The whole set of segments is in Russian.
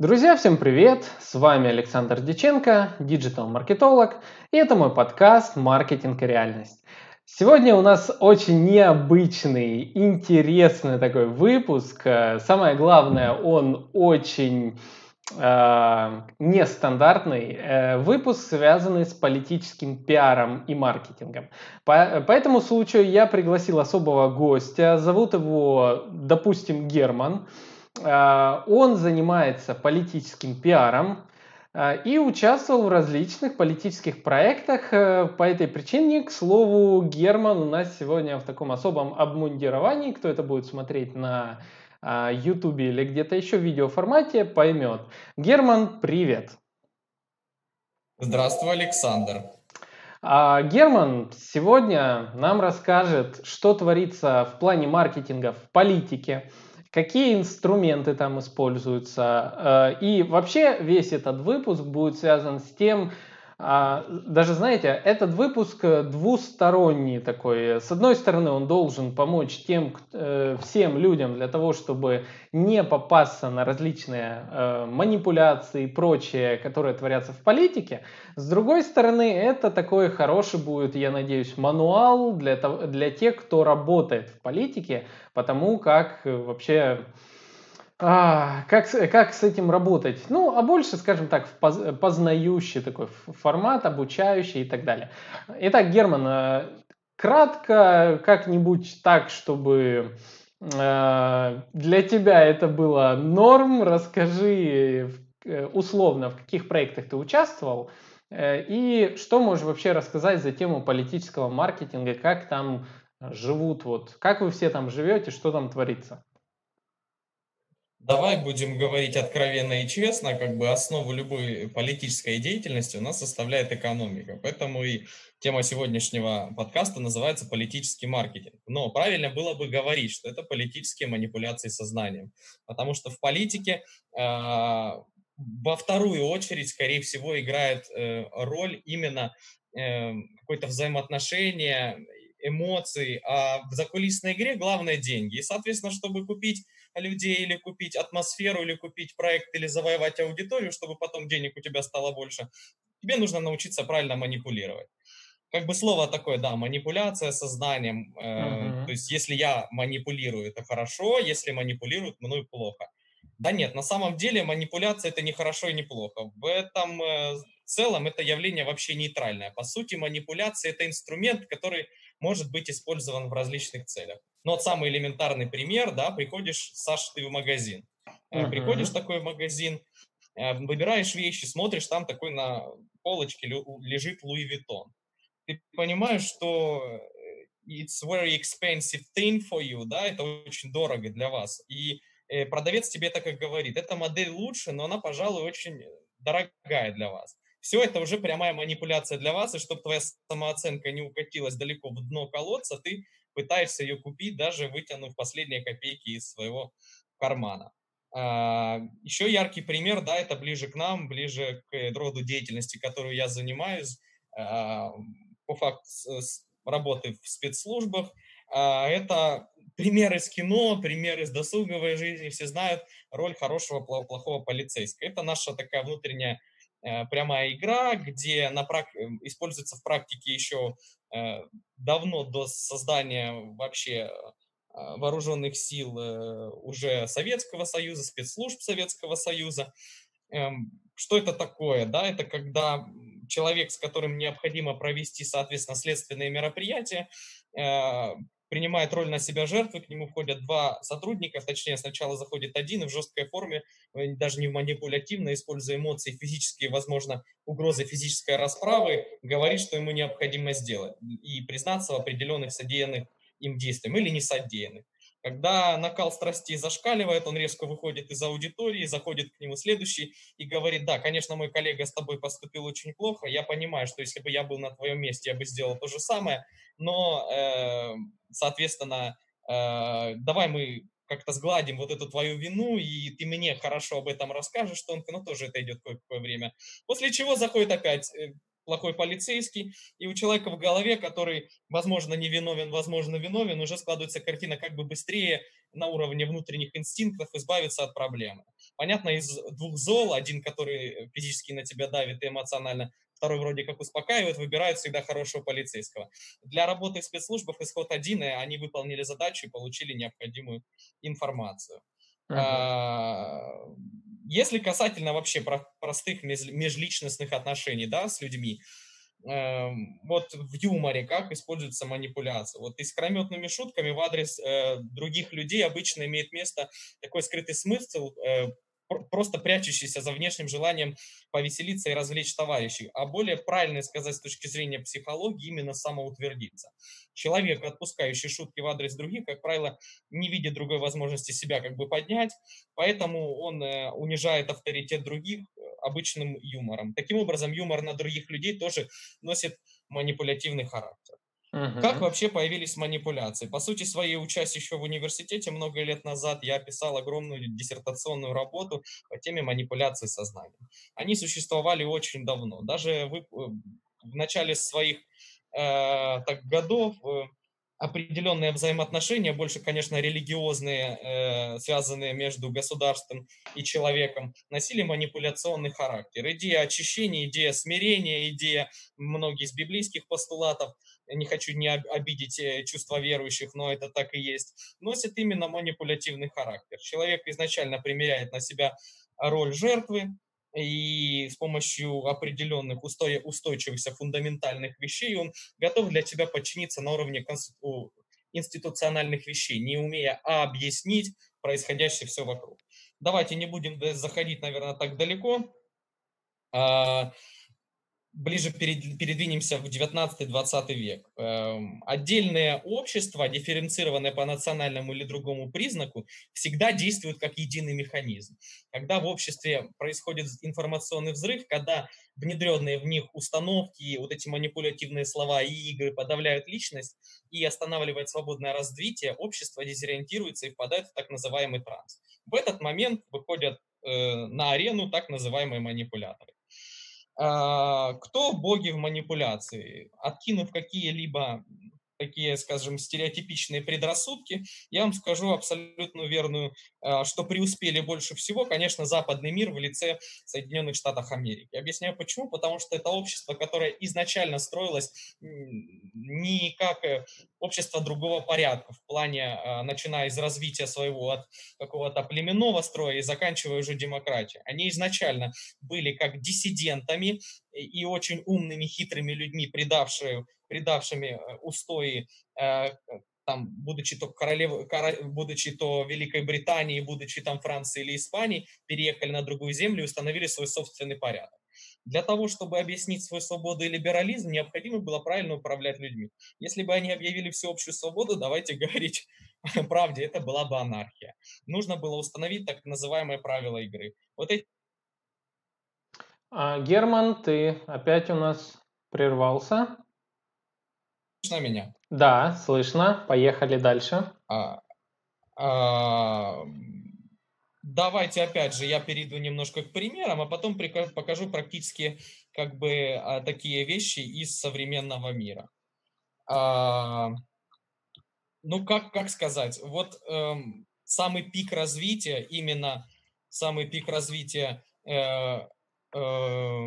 Друзья, всем привет! С вами Александр Диченко, диджитал-маркетолог, и это мой подкаст «Маркетинг и реальность». Сегодня у нас очень необычный, интересный такой выпуск. Самое главное, он очень э, нестандартный э, выпуск, связанный с политическим пиаром и маркетингом. По, по этому случаю я пригласил особого гостя. Зовут его, допустим, Герман. А, он занимается политическим пиаром а, и участвовал в различных политических проектах. Э, по этой причине, к слову, Герман у нас сегодня в таком особом обмундировании. Кто это будет смотреть на YouTube или где-то еще в видеоформате, поймет. Герман, привет! Здравствуй, Александр! А Герман сегодня нам расскажет, что творится в плане маркетинга в политике, какие инструменты там используются. Э, и вообще весь этот выпуск будет связан с тем, даже, знаете, этот выпуск двусторонний такой. С одной стороны, он должен помочь тем, э, всем людям для того, чтобы не попасться на различные э, манипуляции и прочее, которые творятся в политике. С другой стороны, это такой хороший будет, я надеюсь, мануал для, для тех, кто работает в политике, потому как вообще а, как, как с этим работать? Ну, а больше, скажем так, познающий такой формат, обучающий и так далее. Итак, Герман, э, кратко, как-нибудь так, чтобы э, для тебя это было норм, расскажи э, условно, в каких проектах ты участвовал, и что можешь вообще рассказать за тему политического маркетинга, как там живут, вот, как вы все там живете, что там творится? Давай будем говорить откровенно и честно, как бы основу любой политической деятельности у нас составляет экономика. Поэтому и тема сегодняшнего подкаста называется политический маркетинг. Но правильно было бы говорить, что это политические манипуляции сознанием. Потому что в политике э, во вторую очередь, скорее всего, играет э, роль именно э, какое-то взаимоотношение, эмоции, а в закулисной игре главное деньги. И, соответственно, чтобы купить людей или купить атмосферу, или купить проект, или завоевать аудиторию, чтобы потом денег у тебя стало больше, тебе нужно научиться правильно манипулировать. Как бы слово такое, да, манипуляция сознанием. Э, uh-huh. То есть, если я манипулирую, это хорошо, если манипулируют мной, плохо. Да нет, на самом деле манипуляция это не хорошо и не плохо. В этом э, целом это явление вообще нейтральное. По сути, манипуляция это инструмент, который может быть использован в различных целях. Но вот самый элементарный пример, да, приходишь, Саш, ты в магазин. Uh-huh. Приходишь такой в магазин, э, выбираешь вещи, смотришь, там такой на полочке лежит Луи Виттон. Ты понимаешь, что э, it's very expensive thing for you, да, это очень дорого для вас. И продавец тебе так и говорит, эта модель лучше, но она, пожалуй, очень дорогая для вас. Все это уже прямая манипуляция для вас, и чтобы твоя самооценка не укатилась далеко в дно колодца, ты пытаешься ее купить, даже вытянув последние копейки из своего кармана. А, еще яркий пример, да, это ближе к нам, ближе к роду деятельности, которую я занимаюсь, а, по факту работы в спецслужбах. А, это пример из кино, пример из досуговой жизни, все знают роль хорошего, плохого полицейского. Это наша такая внутренняя прямая игра, где на прак... Эм, используется в практике еще э, давно до создания вообще э, вооруженных сил уже Советского Союза, спецслужб Советского Союза. Эм, что это такое? Да, это когда человек, с которым необходимо провести, соответственно, следственные мероприятия, принимает роль на себя жертвы, к нему входят два сотрудника, точнее сначала заходит один и в жесткой форме, э, даже не манипулятивно, используя эмоции физические, возможно, угрозы физической расправы, говорит, что ему необходимо сделать и признаться в определенных содеянных им действиях или не содеянных. Когда накал страстей зашкаливает, он резко выходит из аудитории, заходит к нему следующий и говорит, да, конечно, мой коллега с тобой поступил очень плохо, я понимаю, что если бы я был на твоем месте, я бы сделал то же самое, но, э, соответственно, э, давай мы как-то сгладим вот эту твою вину, и ты мне хорошо об этом расскажешь, он, ну, тоже это идет какое-то время. После чего заходит опять э, плохой полицейский, и у человека в голове, который, возможно, не виновен, возможно, виновен, уже складывается картина, как бы быстрее на уровне внутренних инстинктов избавиться от проблемы. понятно, из двух зол, один, который физически на тебя давит и эмоционально, второй вроде как успокаивает, выбирают всегда хорошего полицейского. Для работы в спецслужбах исход один, и они выполнили задачу и получили необходимую информацию. Uh-huh. Если касательно вообще простых межличностных отношений да, с людьми, эм, вот в юморе как используется манипуляция. Вот искрометными шутками в адрес э, других людей обычно имеет место такой скрытый смысл, э, просто прячущийся за внешним желанием повеселиться и развлечь товарищей, а более правильно сказать с точки зрения психологии именно самоутвердиться. Человек, отпускающий шутки в адрес других, как правило, не видит другой возможности себя как бы поднять, поэтому он э, унижает авторитет других э, обычным юмором. Таким образом, юмор на других людей тоже носит манипулятивный характер. Угу. Как вообще появились манипуляции? По сути своей, учась еще в университете много лет назад, я писал огромную диссертационную работу по теме манипуляции сознанием. Они существовали очень давно. Даже вы, э, в начале своих э, так, годов э, определенные взаимоотношения, больше, конечно, религиозные, э, связанные между государством и человеком, носили манипуляционный характер. Идея очищения, идея смирения, идея многих из библейских постулатов – не хочу не обидеть э, чувства верующих, но это так и есть, носит именно манипулятивный характер. Человек изначально примеряет на себя роль жертвы, и с помощью определенных устой, устойчивых фундаментальных вещей он готов для тебя подчиниться на уровне институциональных вещей, не умея объяснить происходящее все вокруг. Давайте не будем заходить, наверное, так далеко. Ближе передвинемся в 19-20 век. Эм, отдельное общество, дифференцированное по национальному или другому признаку, всегда действует как единый механизм. Когда в обществе происходит информационный взрыв, когда внедренные в них установки, вот эти манипулятивные слова и игры подавляют личность и останавливают свободное развитие, общество дезориентируется и впадает в так называемый транс. В этот момент выходят э, на арену так называемые манипуляторы. А, кто боги в манипуляции? Откинув какие-либо такие, скажем, стереотипичные предрассудки, я вам скажу абсолютно верную, что преуспели больше всего, конечно, западный мир в лице Соединенных Штатов Америки. Объясняю почему. Потому что это общество, которое изначально строилось не как э, общество другого порядка, в плане, а, начиная из развития своего от какого-то племенного строя и заканчивая уже демократией. Они изначально были как диссидентами и очень умными, хитрыми людьми, предавшие предавшими э, устои, э, там, будучи то, королев, будучи то Великой Британией, будучи там Францией или Испанией, переехали на другую землю и установили свой собственный порядок. Для того, чтобы объяснить свою свободу и либерализм, необходимо было правильно управлять людьми. Если бы они объявили всеобщую свободу, давайте говорить правде, это была бы анархия. Нужно было установить так называемые правила игры. Вот эти... А, Герман, ты опять у нас прервался слышно меня? Да, слышно. Поехали дальше. А, а, давайте опять же я перейду немножко к примерам, а потом покажу практически как бы а, такие вещи из современного мира. А, ну как как сказать? Вот эм, самый пик развития именно самый пик развития э, э,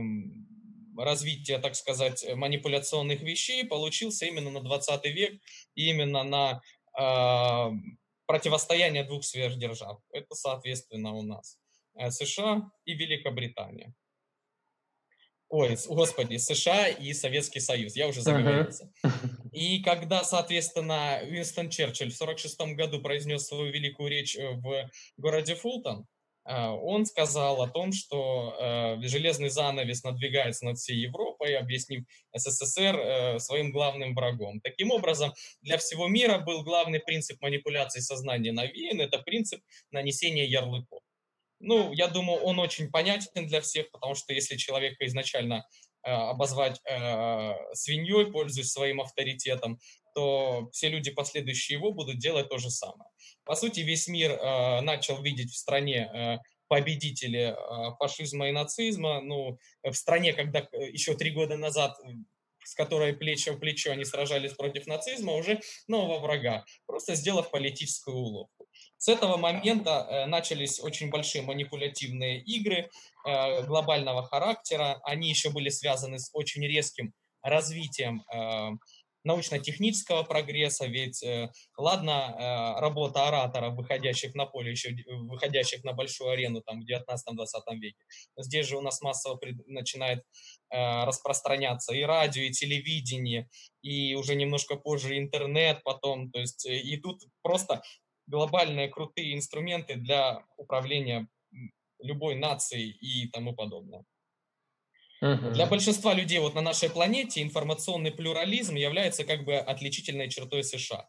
развития, так сказать, манипуляционных вещей получился именно на 20 век, именно на э, противостояние двух сверхдержав. Это, соответственно, у нас э, США и Великобритания. Ой, господи, США и Советский Союз, я уже заговорился. И когда, соответственно, Уинстон Черчилль в 1946 году произнес свою великую речь э, в городе Фултон, он сказал о том, что э, железный занавес надвигается над всей Европой, объяснив СССР э, своим главным врагом. Таким образом, для всего мира был главный принцип манипуляции сознания навеян, это принцип нанесения ярлыков. Ну, я думаю, он очень понятен для всех, потому что если человека изначально э, обозвать свиньей, пользуясь своим авторитетом, то все люди, последующие его, будут делать то же самое. По сути, весь мир э, начал видеть в стране э, победители э, фашизма и нацизма. Ну, в стране, когда э, еще три года назад с которой плечо в плечо они сражались против нацизма, уже нового врага, просто сделав политическую уловку. С этого момента э, начались очень большие манипулятивные игры э, глобального характера. Они еще были связаны с очень резким развитием э, научно-технического прогресса, ведь, э, ладно, э, работа ораторов, выходящих на поле, еще выходящих на большую арену там, в 19-20 веке, здесь же у нас массово пред, начинает э, распространяться и радио, и телевидение, и уже немножко позже интернет потом, то есть э, идут просто глобальные крутые инструменты для управления любой нацией и тому подобное. Угу. Для большинства людей вот на нашей планете информационный плюрализм является как бы отличительной чертой США.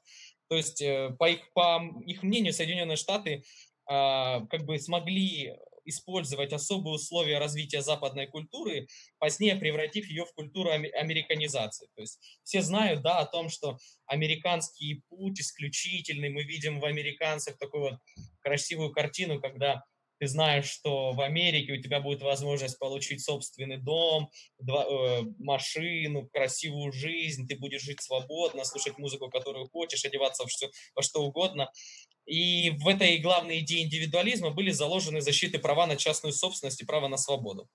То есть, э, по их, по их мнению, Соединенные Штаты а, как бы смогли использовать особые условия развития западной культуры, позднее превратив ее в культуру американизации. То есть все знают да, о том, что американский путь исключительный, мы видим в американцах такую вот красивую картину, когда ты знаешь, что в Америке у тебя будет возможность получить собственный дом, два, э, машину, красивую жизнь, ты будешь жить свободно, слушать музыку, которую хочешь, одеваться в что, во что угодно. И в этой главной идее индивидуализма были заложены защиты права на частную собственность и право на свободу.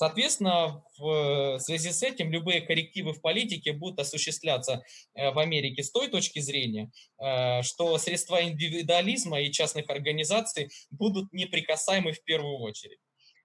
Соответственно, в связи с этим любые коррективы в политике будут осуществляться э, в Америке с той точки зрения, э, что средства индивидуализма и частных организаций будут неприкасаемы в первую очередь.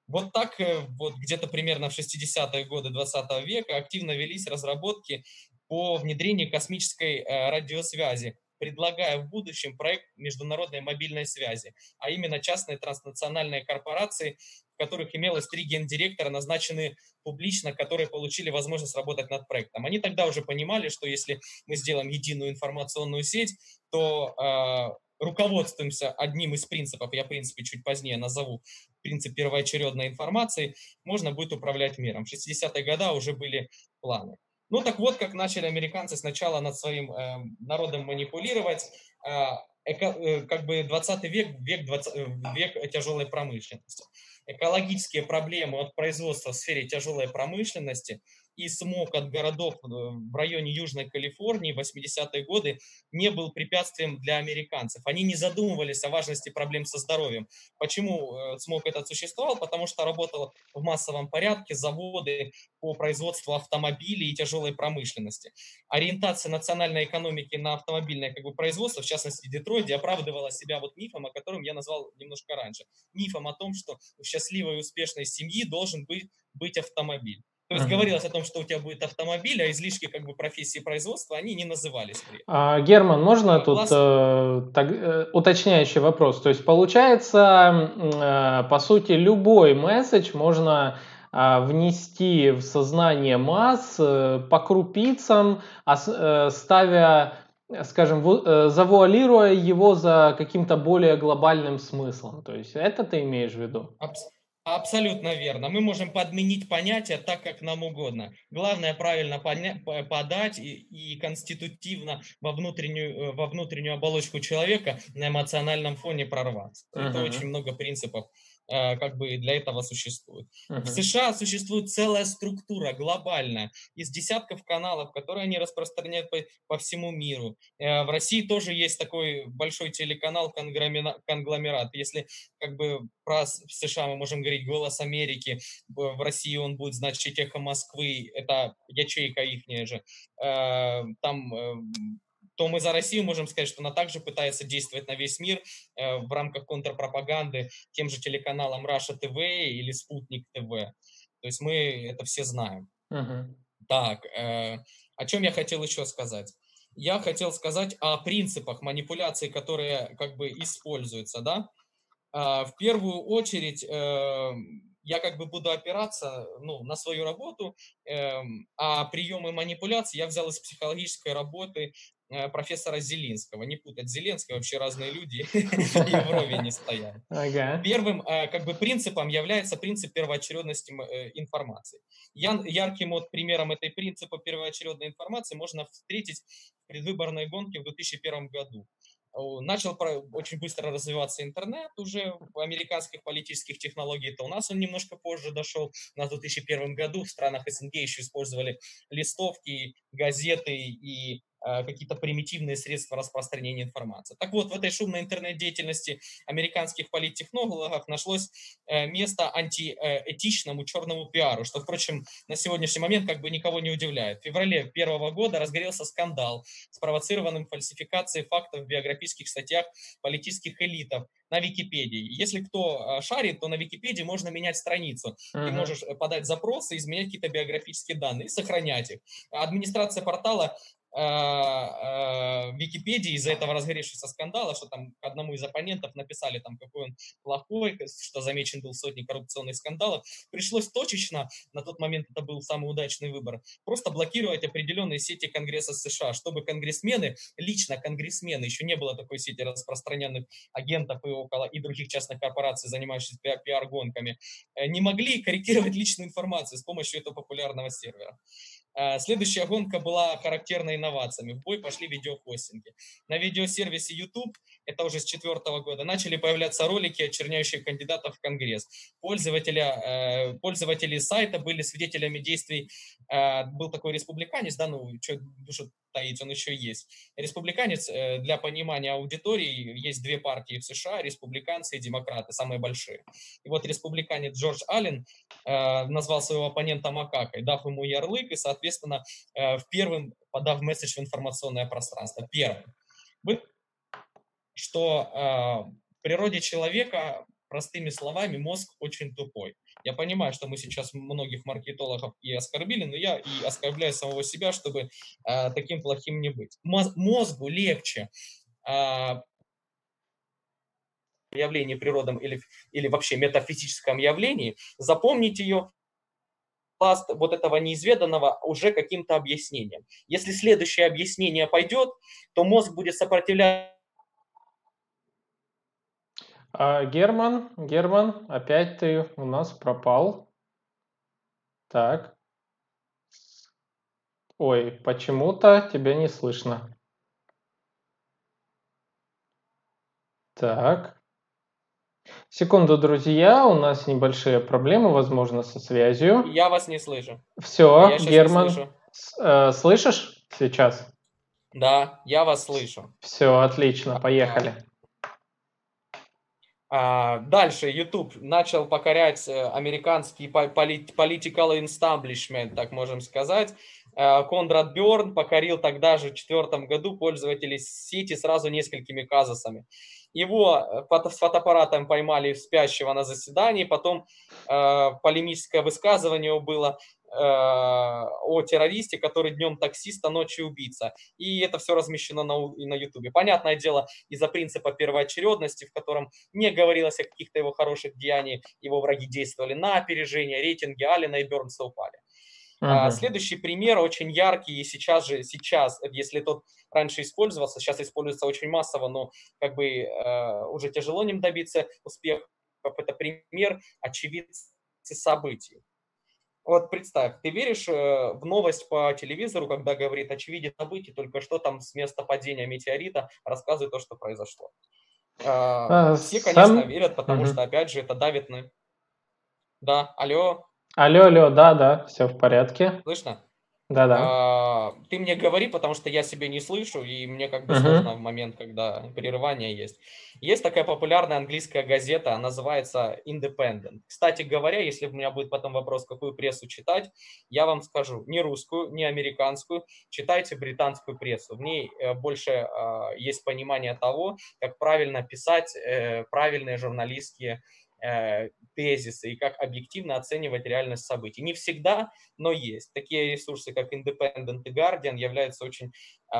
Вот так э, вот где-то примерно в 60-е годы 20 века активно велись разработки по внедрению космической радиосвязи, предлагая в будущем проект международной мобильной связи, а именно частные транснациональные корпорации в которых имелось три гендиректора, назначенные публично, которые получили возможность работать над проектом. Они тогда уже понимали, что если мы сделаем единую информационную сеть, то э, руководствуемся одним из принципов, я, принципе, чуть позднее назову, принцип первоочередной информации, можно будет управлять миром. В 60-е годы уже были планы. Ну так вот, как начали американцы сначала над своим э, народом манипулировать. Э, э, как бы 20 век, век, 20, э, век тяжелой промышленности экологические проблемы от производства в сфере тяжелой промышленности и смог от городов э, в районе Южной Калифорнии в 80-е годы не был препятствием для американцев. Они не задумывались о важности проблем со здоровьем. Почему э, смог этот существовал? Потому что работал в массовом порядке заводы по производству автомобилей и тяжелой промышленности. Ориентация национальной экономики на автомобильное как бы, производство, в частности в Детройде, оправдывала себя вот мифом, о котором я назвал немножко раньше. Мифом о том, что в счастливой и успешной семьи должен быть, быть автомобиль. То есть uh-huh. говорилось о том, что у тебя будет автомобиль, а излишки как бы профессии производства, они не назывались. А, Герман, можно Класс... тут э, так, э, уточняющий вопрос? То есть получается, э, по сути, любой месседж можно э, внести в сознание масс э, по крупицам, э, ставя скажем, завуалируя его за каким-то более глобальным смыслом. То есть это ты имеешь в виду? Абс- Абсолютно верно. Мы можем подменить понятия так, как нам угодно. Главное правильно подать и, и конститутивно во внутреннюю, э, во внутреннюю оболочку человека на эмоциональном фоне прорваться. Uh-huh. Это очень много принципов как бы для этого существует. Uh-huh. В США существует целая структура глобальная из десятков каналов, которые они распространяют по, по всему миру. Э, в России тоже есть такой большой телеканал конгломерат. Если как бы про США мы можем говорить «Голос Америки», в России он будет значить «Эхо Москвы», это ячейка их же. Э, там то мы за Россию можем сказать, что она также пытается действовать на весь мир э, в рамках контрпропаганды тем же телеканалом Russia TV или Спутник ТВ. То есть мы это все знаем. Uh-huh. Так, э, о чем я хотел еще сказать? Я хотел сказать о принципах манипуляции, которые как бы используются, да. Э, в первую очередь э, я как бы буду опираться ну, на свою работу, э, а приемы манипуляции я взял из психологической работы профессора Зелинского. Не путать Зеленского, вообще разные люди и вровень не стоят. Первым э, как бы принципом является принцип первоочередности э, информации. Ярким вот примером этой принципа первоочередной информации можно встретить в предвыборной гонке в 2001 году. Начал очень быстро развиваться интернет уже в американских политических технологиях. Это у нас он немножко позже дошел. У нас в 2001 году в странах СНГ еще использовали листовки, газеты и э, какие-то примитивные средства распространения информации. Так вот, в этой шумной интернет-деятельности американских политтехнологов нашлось э, место антиэтичному черному пиару, что, впрочем, на сегодняшний момент как бы никого не удивляет. В феврале первого года разгорелся скандал, спровоцированным фальсификацией фактов в биографических статьях политических элитов на Википедии. Если кто шарит, то на Википедии можно менять страницу. Uh-huh. Ты можешь подать запросы, изменять какие-то биографические данные и сохранять их. Администрация портала Э, э, Википедии из-за этого разгоревшегося скандала, что там одному из оппонентов написали, там, какой он плохой, что замечен был сотни коррупционных скандалов, пришлось точечно, на тот момент это был самый удачный выбор, просто блокировать определенные сети Конгресса США, чтобы конгрессмены, лично конгрессмены, еще не было такой сети распространенных агентов и около, и других частных корпораций, занимающихся пиар-гонками, э, не могли корректировать личную информацию с помощью этого популярного сервера. Следующая гонка была характерной инновациями. В бой пошли видеохостинги. На видеосервисе YouTube, это уже с четвертого года, начали появляться ролики, очерняющие кандидатов в Конгресс. Пользователи, э, пользователи сайта были свидетелями действий. Э, был такой республиканец, да, ну, что душу таить, он еще есть. Республиканец, э, для понимания аудитории, есть две партии в США, республиканцы и демократы, самые большие. И вот республиканец Джордж Аллен назвал своего оппонента макакой, дав ему ярлык, и, соответственно, в первым подав месседж в информационное пространство. Первое. Что э, в природе человека, простыми словами, мозг очень тупой. Я понимаю, что мы сейчас многих маркетологов и оскорбили, но я и оскорбляю самого себя, чтобы э, таким плохим не быть. Мозгу легче э, явлении природном или, или вообще метафизическом явлении, запомнить ее пласт вот этого неизведанного уже каким-то объяснением. Если следующее объяснение пойдет, то мозг будет сопротивляться. А, Герман, Герман, опять ты у нас пропал. Так. Ой, почему-то тебя не слышно. Так. Секунду, друзья, у нас небольшие проблемы, возможно, со связью. Я вас не слышу. Все, я Герман, слышу. Э, слышишь сейчас? Да, я вас слышу. Все, отлично, поехали. А, дальше YouTube начал покорять э, американский political establishment, так можем сказать. Э, Конрад Бёрн покорил тогда же в четвертом году пользователей сети сразу несколькими казусами. Его э, с фотоаппаратом поймали спящего на заседании, потом э, полемическое высказывание было э, о террористе, который днем таксист, а ночью убийца. И это все размещено на, на YouTube. Понятное дело, из-за принципа первоочередности, в котором не говорилось о каких-то его хороших деяниях, его враги действовали на опережение, рейтинги Алина и Бернса упали. Uh-huh. Следующий пример очень яркий, и сейчас же, сейчас, если тот раньше использовался, сейчас используется очень массово, но как бы э, уже тяжело ним добиться успеха. Это пример очевидцы событий. Вот представь, ты веришь э, в новость по телевизору, когда говорит очевидец событий, только что там с места падения метеорита рассказывает то, что произошло. Э, а, все, конечно, сам... верят, потому угу. что, опять же, это давит на... Да, алло. Алло, алло, да, да, все в порядке. Слышно? Да, да. А, ты мне говори, потому что я себя не слышу, и мне как бы uh-huh. сложно в момент, когда прерывание есть. Есть такая популярная английская газета, называется Independent. Кстати говоря, если у меня будет потом вопрос, какую прессу читать, я вам скажу, не русскую, не американскую, читайте британскую прессу. В ней э, больше э, есть понимание того, как правильно писать э, правильные журналистские тезисы и как объективно оценивать реальность событий. Не всегда, но есть. Такие ресурсы, как Independent и Guardian, являются очень э,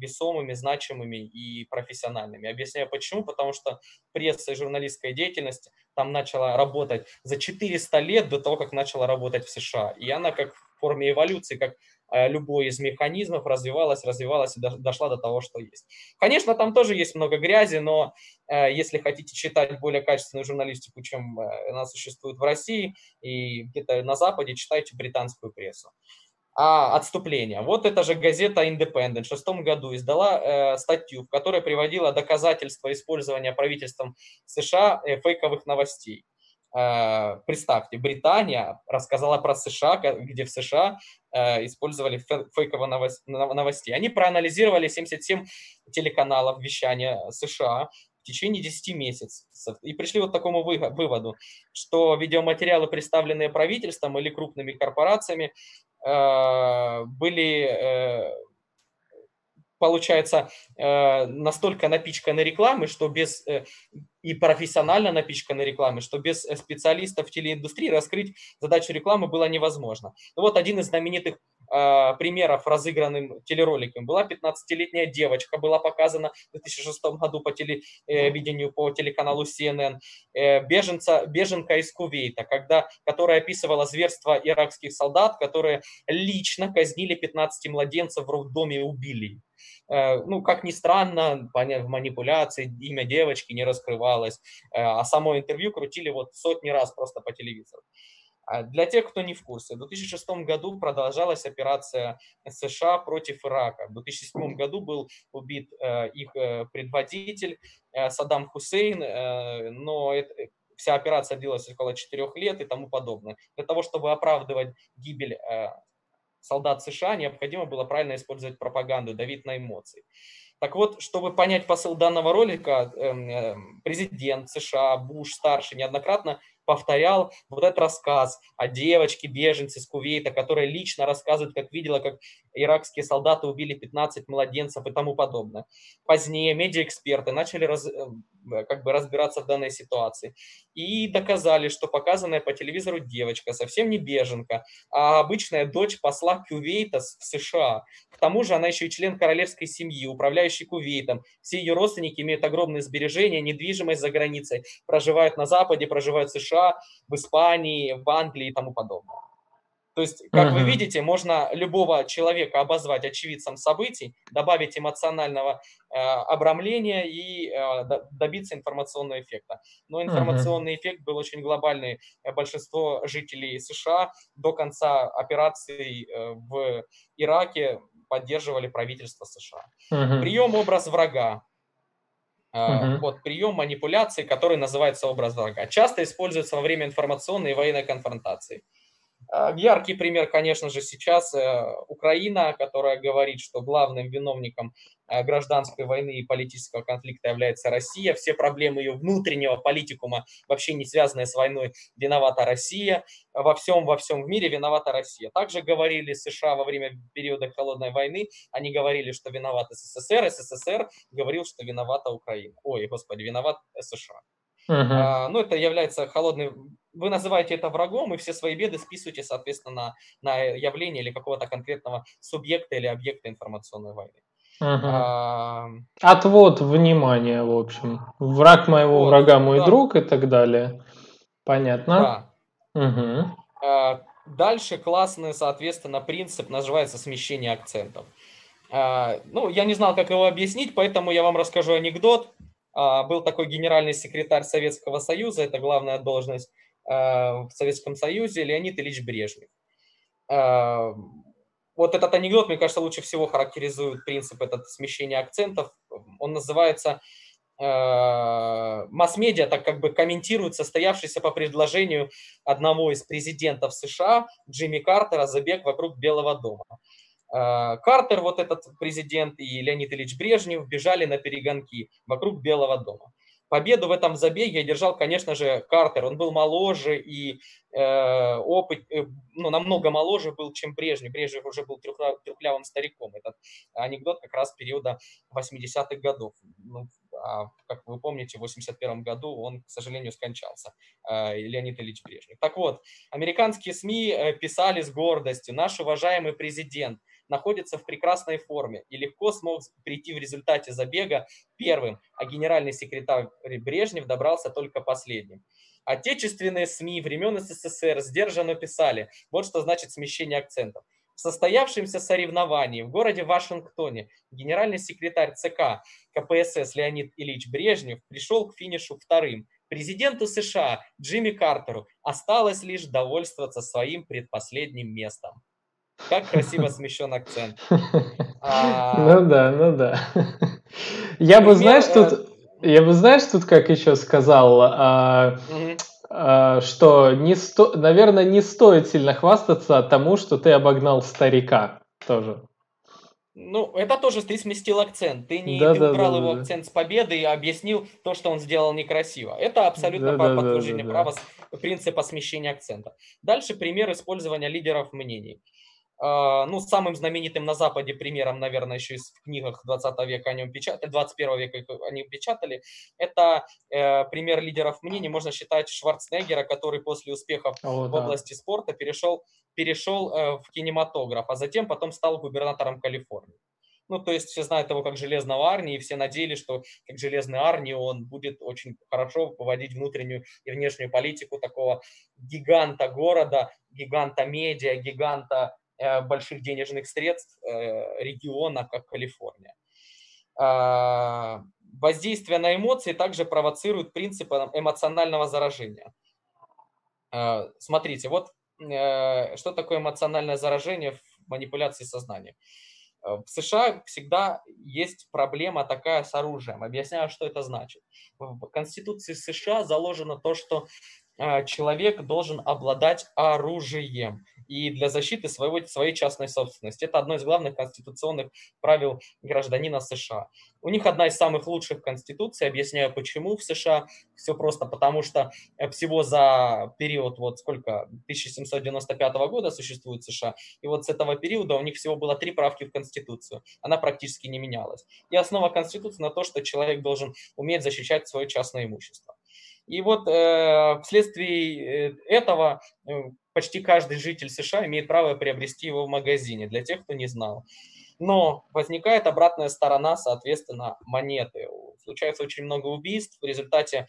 весомыми, значимыми и профессиональными. Объясняю почему. Потому что пресса и журналистская деятельность там начала работать за 400 лет до того, как начала работать в США. И она как в форме эволюции, как Э, любой из механизмов развивалась, развивалась и дошла до того, что есть. Конечно, там тоже есть много грязи, но э, если хотите читать более качественную журналистику, чем э, она существует в России и где-то на Западе, читайте британскую прессу. А отступление. Вот эта же газета Independent в шестом году издала э, статью, в которой приводила доказательства использования правительством США э, фейковых новостей. Э, представьте, Британия рассказала про США, где в США э, использовали фейковые новостей. Они проанализировали 77 телеканалов вещания США в течение 10 месяцев и пришли вот к такому выводу, что видеоматериалы, представленные правительством или крупными корпорациями, э, были получается, э, настолько напичканы рекламой, что без э, и профессионально напичканы рекламой, что без э, специалистов в телеиндустрии раскрыть задачу рекламы было невозможно. Ну вот один из знаменитых э, примеров разыгранным телероликом была 15-летняя девочка, была показана в 2006 году по телевидению, по телеканалу CNN, э, беженца, беженка из Кувейта, когда, которая описывала зверство иракских солдат, которые лично казнили 15 младенцев в роддоме и убили. Э, ну, как ни странно, в манипуляции имя девочки не раскрывалось, э, а само интервью крутили вот сотни раз просто по телевизору. А для тех, кто не в курсе, в 2006 году продолжалась операция США против Ирака. В 2007 году был убит э, их предводитель Саддам Хусейн, но вся операция длилась около 4 лет и тому подобное. Для того, чтобы оправдывать гибель солдат США необходимо было правильно использовать пропаганду, давить на эмоции. Так вот, чтобы понять посыл данного ролика, эм, президент США Буш старший неоднократно повторял вот этот рассказ о девочке, беженце из Кувейта, которая лично рассказывает, как видела, как иракские солдаты убили 15 младенцев и тому подобное. Позднее медиаэксперты начали раз, э, как бы разбираться в данной ситуации и доказали, что показанная по телевизору девочка совсем не беженка, а обычная дочь посла Кувейта в США. К тому же она еще и член королевской семьи, управляющий Кувейтом. Все ее родственники имеют огромные сбережения, недвижимость за границей, проживают на Западе, проживают в США, в Испании, в Англии и тому подобное. То есть, как uh-huh. вы видите, можно любого человека обозвать очевидцем событий, добавить эмоционального э, обрамления и э, добиться информационного эффекта. Но информационный uh-huh. эффект был очень глобальный. Большинство жителей США до конца операции э, в Ираке поддерживали правительство США. Uh-huh. Прием образ врага. Uh-huh. Вот прием манипуляции, который называется образ врага, часто используется во время информационной и военной конфронтации. А, яркий пример, конечно же, сейчас э, Украина, которая говорит, что главным виновником э, гражданской войны и политического конфликта является Россия. Все проблемы ее внутреннего политикума, вообще не связанные с войной, виновата Россия. Во всем, во всем в мире виновата Россия. Также говорили США во время периода холодной войны. Они говорили, что виноват СССР. СССР говорил, что виновата Украина. Ой, господи, виноват США. Uh-huh. А, ну, это является холодной... Вы называете это врагом, и все свои беды списываете, соответственно, на, на явление или какого-то конкретного субъекта или объекта информационной войны. Uh-huh. А... Отвод внимания, в общем. Враг моего вот, врага мой да. друг и так далее. Понятно? Да. Угу. А, дальше классный, соответственно, принцип называется смещение акцентов. А, ну, я не знал, как его объяснить, поэтому я вам расскажу анекдот. А, был такой генеральный секретарь Советского Союза, это главная должность в Советском Союзе, Леонид Ильич Брежнев. А, вот этот анекдот, мне кажется, лучше всего характеризует принцип этот смещения акцентов. Он называется масс-медиа так как бы комментирует состоявшийся по предложению одного из президентов США Джимми Картера забег вокруг Белого дома. Э, Картер, вот этот президент, и Леонид Ильич Брежнев бежали на перегонки вокруг Белого дома. Победу в этом забеге одержал, конечно же, Картер. Он был моложе и э, опыт, э, ну, намного моложе был, чем Брежнев. Брежнев уже был трехлявым стариком. Этот анекдот как раз периода 80-х годов. Ну, а, как вы помните, в 81 году он, к сожалению, скончался, э, Леонид Ильич Брежнев. Так вот, американские СМИ э, писали с гордостью, наш уважаемый президент находится в прекрасной форме и легко смог прийти в результате забега первым, а генеральный секретарь Брежнев добрался только последним. Отечественные СМИ времен СССР сдержанно писали, вот что значит смещение акцентов. В состоявшемся соревновании в городе Вашингтоне генеральный секретарь ЦК КПСС Леонид Ильич Брежнев пришел к финишу вторым. Президенту США Джимми Картеру осталось лишь довольствоваться своим предпоследним местом. Как красиво смещен акцент. А... Ну да, ну да. Я бы, знаешь, тут... Я бы, знаешь, тут как еще сказал, а, э, что, не сто... наверное, не стоит сильно хвастаться тому, что ты обогнал старика тоже. Ну, это тоже ты сместил акцент. Ты не да, ты да, убрал да, его да, акцент с победы и объяснил то, что он сделал некрасиво. Это абсолютно да, подтверждение да, да, права да. принципа смещения акцента. Дальше пример использования лидеров мнений. А, ну, самым знаменитым на Западе примером, наверное, еще из книгах 20 века они печатали, 21 века они печатали, это э, пример лидеров мнений, можно считать Шварценеггера, который после успехов О, в да. области спорта перешел, перешел э, в кинематограф, а затем потом стал губернатором Калифорнии. Ну, то есть все знают его как Железного Арни, и все надеялись, что как Железный Арни он будет очень хорошо поводить внутреннюю и внешнюю политику такого гиганта города, гиганта медиа, гиганта больших денежных средств э, региона, как Калифорния. А, воздействие на эмоции также провоцирует принцип эмоционального заражения. А, смотрите, вот э, что такое эмоциональное заражение в манипуляции сознанием. В США всегда есть проблема такая с оружием. Объясняю, что это значит. В Конституции США заложено то, что человек должен обладать оружием и для защиты своего, своей частной собственности. Это одно из главных конституционных правил гражданина США. У них одна из самых лучших конституций. Объясняю, почему в США. Все просто потому, что э, всего за период, вот сколько, 1795 года существует США, и вот с этого периода у них всего было три правки в Конституцию. Она практически не менялась. И основа Конституции на то, что человек должен уметь защищать свое частное имущество. И вот э, вследствие э, этого э, почти каждый житель США имеет право приобрести его в магазине, для тех, кто не знал. Но возникает обратная сторона, соответственно, монеты. Случается очень много убийств в результате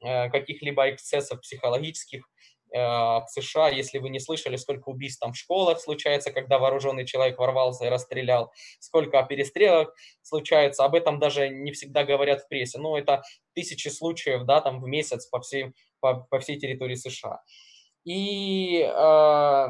э, каких-либо эксцессов психологических, в США, если вы не слышали, сколько убийств там в школах случается, когда вооруженный человек ворвался и расстрелял, сколько перестрелок случается, об этом даже не всегда говорят в прессе, но это тысячи случаев, да, там в месяц по всей, по, по всей территории США. И э,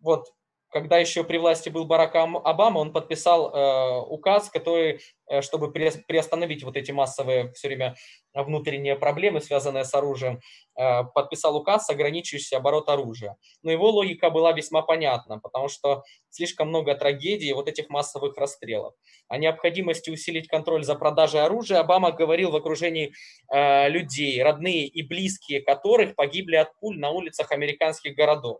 вот когда еще при власти был Барак Обама, он подписал э, указ, который, э, чтобы приостановить вот эти массовые все время внутренние проблемы, связанные с оружием, э, подписал указ, ограничивающий оборот оружия. Но его логика была весьма понятна, потому что слишком много трагедий вот этих массовых расстрелов. О необходимости усилить контроль за продажей оружия Обама говорил в окружении э, людей, родные и близкие которых погибли от пуль на улицах американских городов.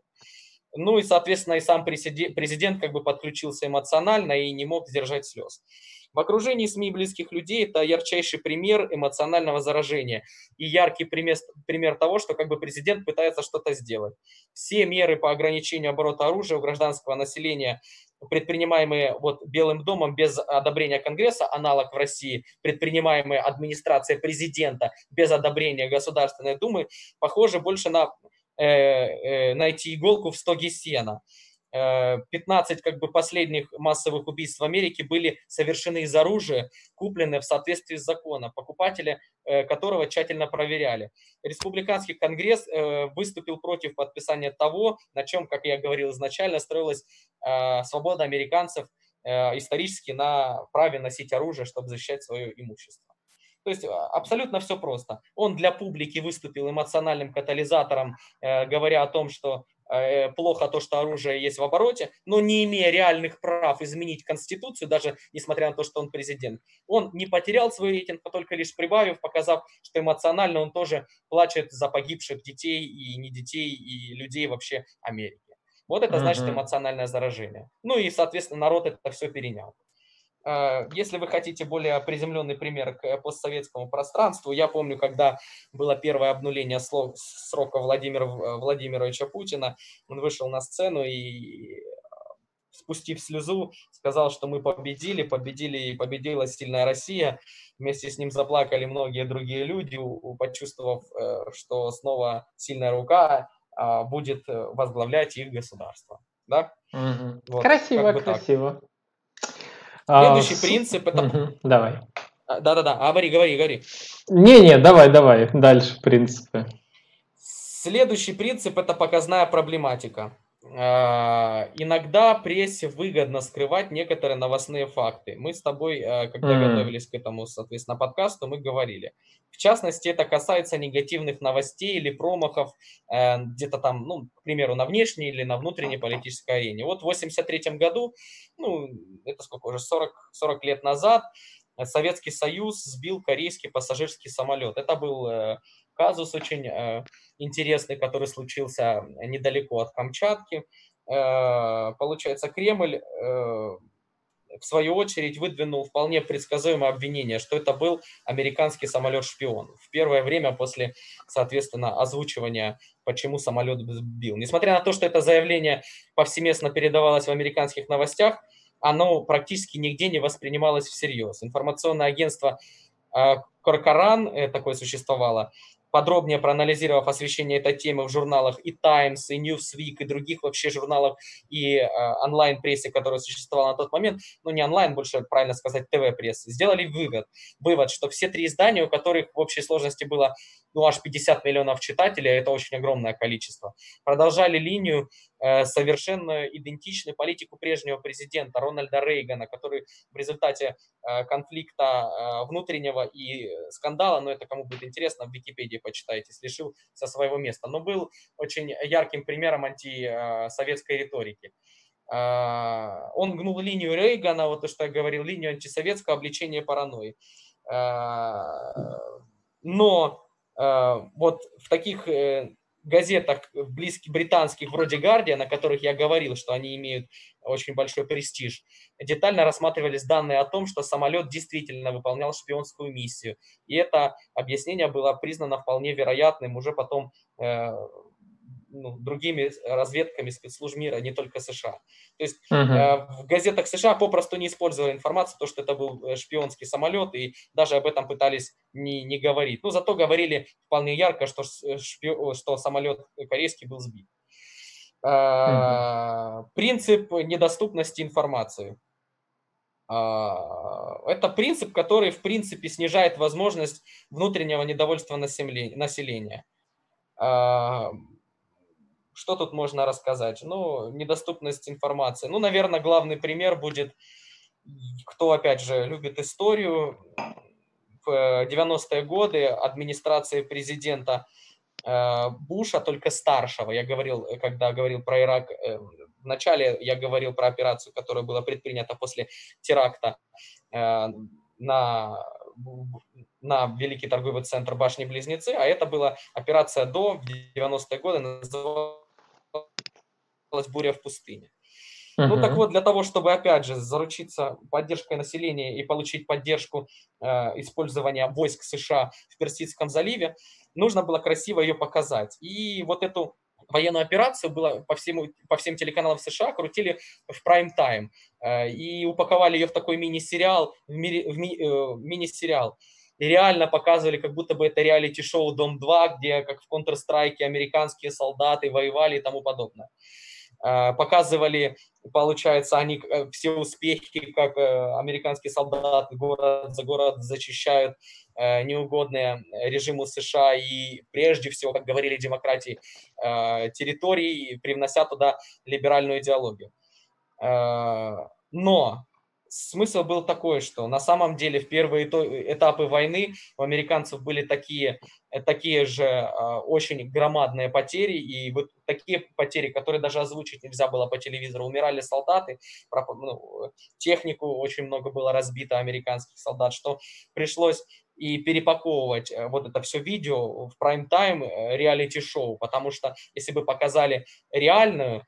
Ну и, соответственно, и сам президент как бы подключился эмоционально и не мог сдержать слез. В окружении СМИ близких людей это ярчайший пример эмоционального заражения и яркий пример, пример того, что как бы президент пытается что-то сделать. Все меры по ограничению оборота оружия у гражданского населения предпринимаемые вот Белым домом без одобрения Конгресса, аналог в России, предпринимаемые администрацией президента без одобрения Государственной Думы, похожи больше на найти иголку в стоге сена. 15 э, как бы последних массовых убийств в Америке были совершены из оружия, купленные в соответствии с законом, покупатели которого тщательно проверяли. Республиканский конгресс выступил против подписания того, на чем, как я говорил изначально, строилась свобода американцев исторически на праве носить оружие, чтобы защищать свое имущество. То есть а, абсолютно все просто. Он для публики выступил эмоциональным катализатором, э, говоря о том, что э, плохо то, что оружие есть в обороте, но не имея реальных прав изменить Конституцию, даже несмотря на то, что он президент. Он не потерял свой рейтинг, а только лишь прибавив, показав, что эмоционально он тоже плачет за погибших детей и не детей, и людей вообще Америки. Вот это значит эмоциональное заражение. Ну и, соответственно, народ это все перенял. Э, если вы хотите более приземленный пример к постсоветскому пространству, я помню, когда было первое обнуление срока Владимира Владимировича Путина, он вышел на сцену и спустив слезу, сказал, что мы победили, победили и победила сильная Россия. Вместе с ним заплакали многие другие люди, почувствовав, э, что снова сильная рука а, будет э, возглавлять их государство. Да? Угу. Вот, красиво, красиво. Так. Следующий а, принцип это... Угу, давай. А, да-да-да, говори, говори, говори. Не-не, давай, давай, дальше принципы. Следующий принцип – это показная проблематика. А, иногда прессе выгодно скрывать некоторые новостные факты. Мы с тобой, а, когда mm. готовились к этому, соответственно, подкасту, мы говорили. В частности, это касается негативных новостей или промахов э, где-то там, ну, к примеру, на внешней или на внутренней политической арене. Вот в 83 году, ну, это сколько уже, 40, 40 лет назад, Советский Союз сбил корейский пассажирский самолет. Это был э, казус очень э, интересный, который случился недалеко от Камчатки. Э, получается, Кремль в свою очередь выдвинул вполне предсказуемое обвинение, что это был американский самолет-шпион. В первое время после, соответственно, озвучивания, почему самолет сбил. Несмотря на то, что это заявление повсеместно передавалось в американских новостях, оно практически нигде не воспринималось всерьез. Информационное агентство Коркоран, э, такое существовало, подробнее проанализировав освещение этой темы в журналах и Times, и Newsweek, и других вообще журналах и э, онлайн-прессе, которая существовала на тот момент, ну не онлайн, больше правильно сказать, ТВ-прессы, сделали вывод, вывод, что все три издания, у которых в общей сложности было ну, аж 50 миллионов читателей, это очень огромное количество, продолжали линию совершенно идентичны политику прежнего президента Рональда Рейгана, который в результате э, конфликта э, внутреннего и скандала, но это кому будет интересно, в Википедии почитайте, лишил со своего места. Но был очень ярким примером антисоветской риторики. Он гнул линию Рейгана, вот то, что я говорил, линию антисоветского обличения паранойи. Но вот в таких газетах близких британских, вроде Guardian, о которых я говорил, что они имеют очень большой престиж, детально рассматривались данные о том, что самолет действительно выполнял шпионскую миссию. И это объяснение было признано вполне вероятным уже потом э, ну, другими разведками спецслужб мира, не только США. То есть uh-huh. в газетах США попросту не использовали информацию, то, что это был э, шпионский самолет, и даже об этом пытались не, не говорить. Но зато говорили вполне ярко, что, э, шпи- что самолет корейский был сбит. Uh-huh. Принцип недоступности информации. Это принцип, который, в принципе, снижает возможность внутреннего недовольства населения. Что тут можно рассказать? Ну, недоступность информации. Ну, наверное, главный пример будет, кто, опять же, любит историю. В 90-е годы администрация президента э, Буша, только старшего, я говорил, когда говорил про Ирак, э, вначале я говорил про операцию, которая была предпринята после теракта э, на на Великий торговый центр Башни-Близнецы, а это была операция до, в 90-е годы, называлась буря в пустыне. Uh-huh. Ну так вот, для того, чтобы, опять же, заручиться поддержкой населения и получить поддержку э, использования войск США в Персидском заливе, нужно было красиво ее показать. И вот эту военную операцию было по, всему, по всем телеканалам США крутили в прайм-тайм э, и упаковали ее в такой мини-сериал, в, ми, в ми, э, мини-сериал. И реально показывали, как будто бы это реалити-шоу «Дом-2», где, как в Counter-Strike, американские солдаты воевали и тому подобное. Э, показывали, получается, они э, все успехи, как э, американские солдаты город за город зачищают неугодные режиму США и прежде всего, как говорили демократии, территории, привнося туда либеральную идеологию. Но смысл был такой, что на самом деле в первые этапы войны у американцев были такие, э, такие же а, очень громадные потери, и вот такие потери, которые даже озвучить нельзя было по телевизору, умирали солдаты, ну, технику очень много было разбито американских солдат, что пришлось и перепаковывать э, вот это все видео в прайм-тайм э, реалити-шоу, потому что если бы показали реальную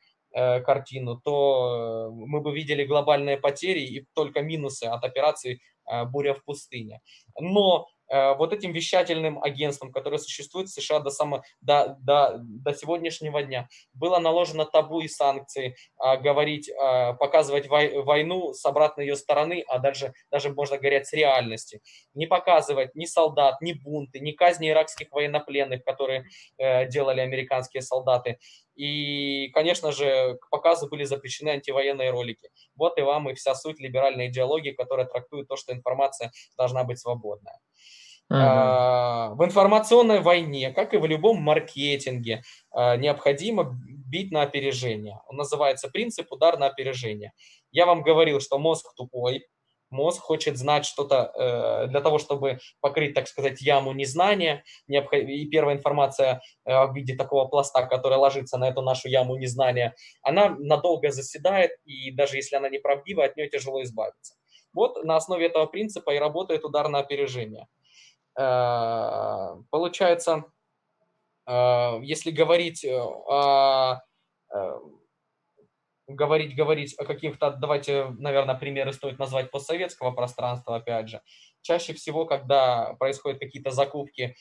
картину, то э, мы бы видели глобальные потери и только минусы от операции э, «Буря в пустыне». Но Э, вот этим вещательным агентством, которое существует в США до, само, до, до, до сегодняшнего дня, было наложено табу и санкции, а, говорить, а, показывать вой, войну с обратной ее стороны, а даже, даже можно говорить с реальности. Не показывать ни солдат, ни бунты, ни казни иракских военнопленных, которые э, делали американские солдаты. И, конечно же, к показу были запрещены антивоенные ролики. Вот и вам и вся суть либеральной идеологии, которая трактует то, что информация должна быть свободная. Uh-huh. В информационной войне, как и в любом маркетинге, а, необходимо бить на опережение. Он называется принцип удар на опережение. Я вам говорил, что мозг тупой, мозг хочет знать что-то э, для того, чтобы покрыть, так сказать, яму незнания. И первая информация э, в виде такого пласта, который ложится на эту нашу яму незнания, она надолго заседает, и даже если она неправдива, от нее тяжело избавиться. Вот на основе этого принципа и работает удар на опережение. Э, получается, э, если говорить о говорить, говорить о каких-то, давайте, наверное, примеры стоит назвать постсоветского пространства, опять же. Чаще всего, когда происходят какие-то закупки,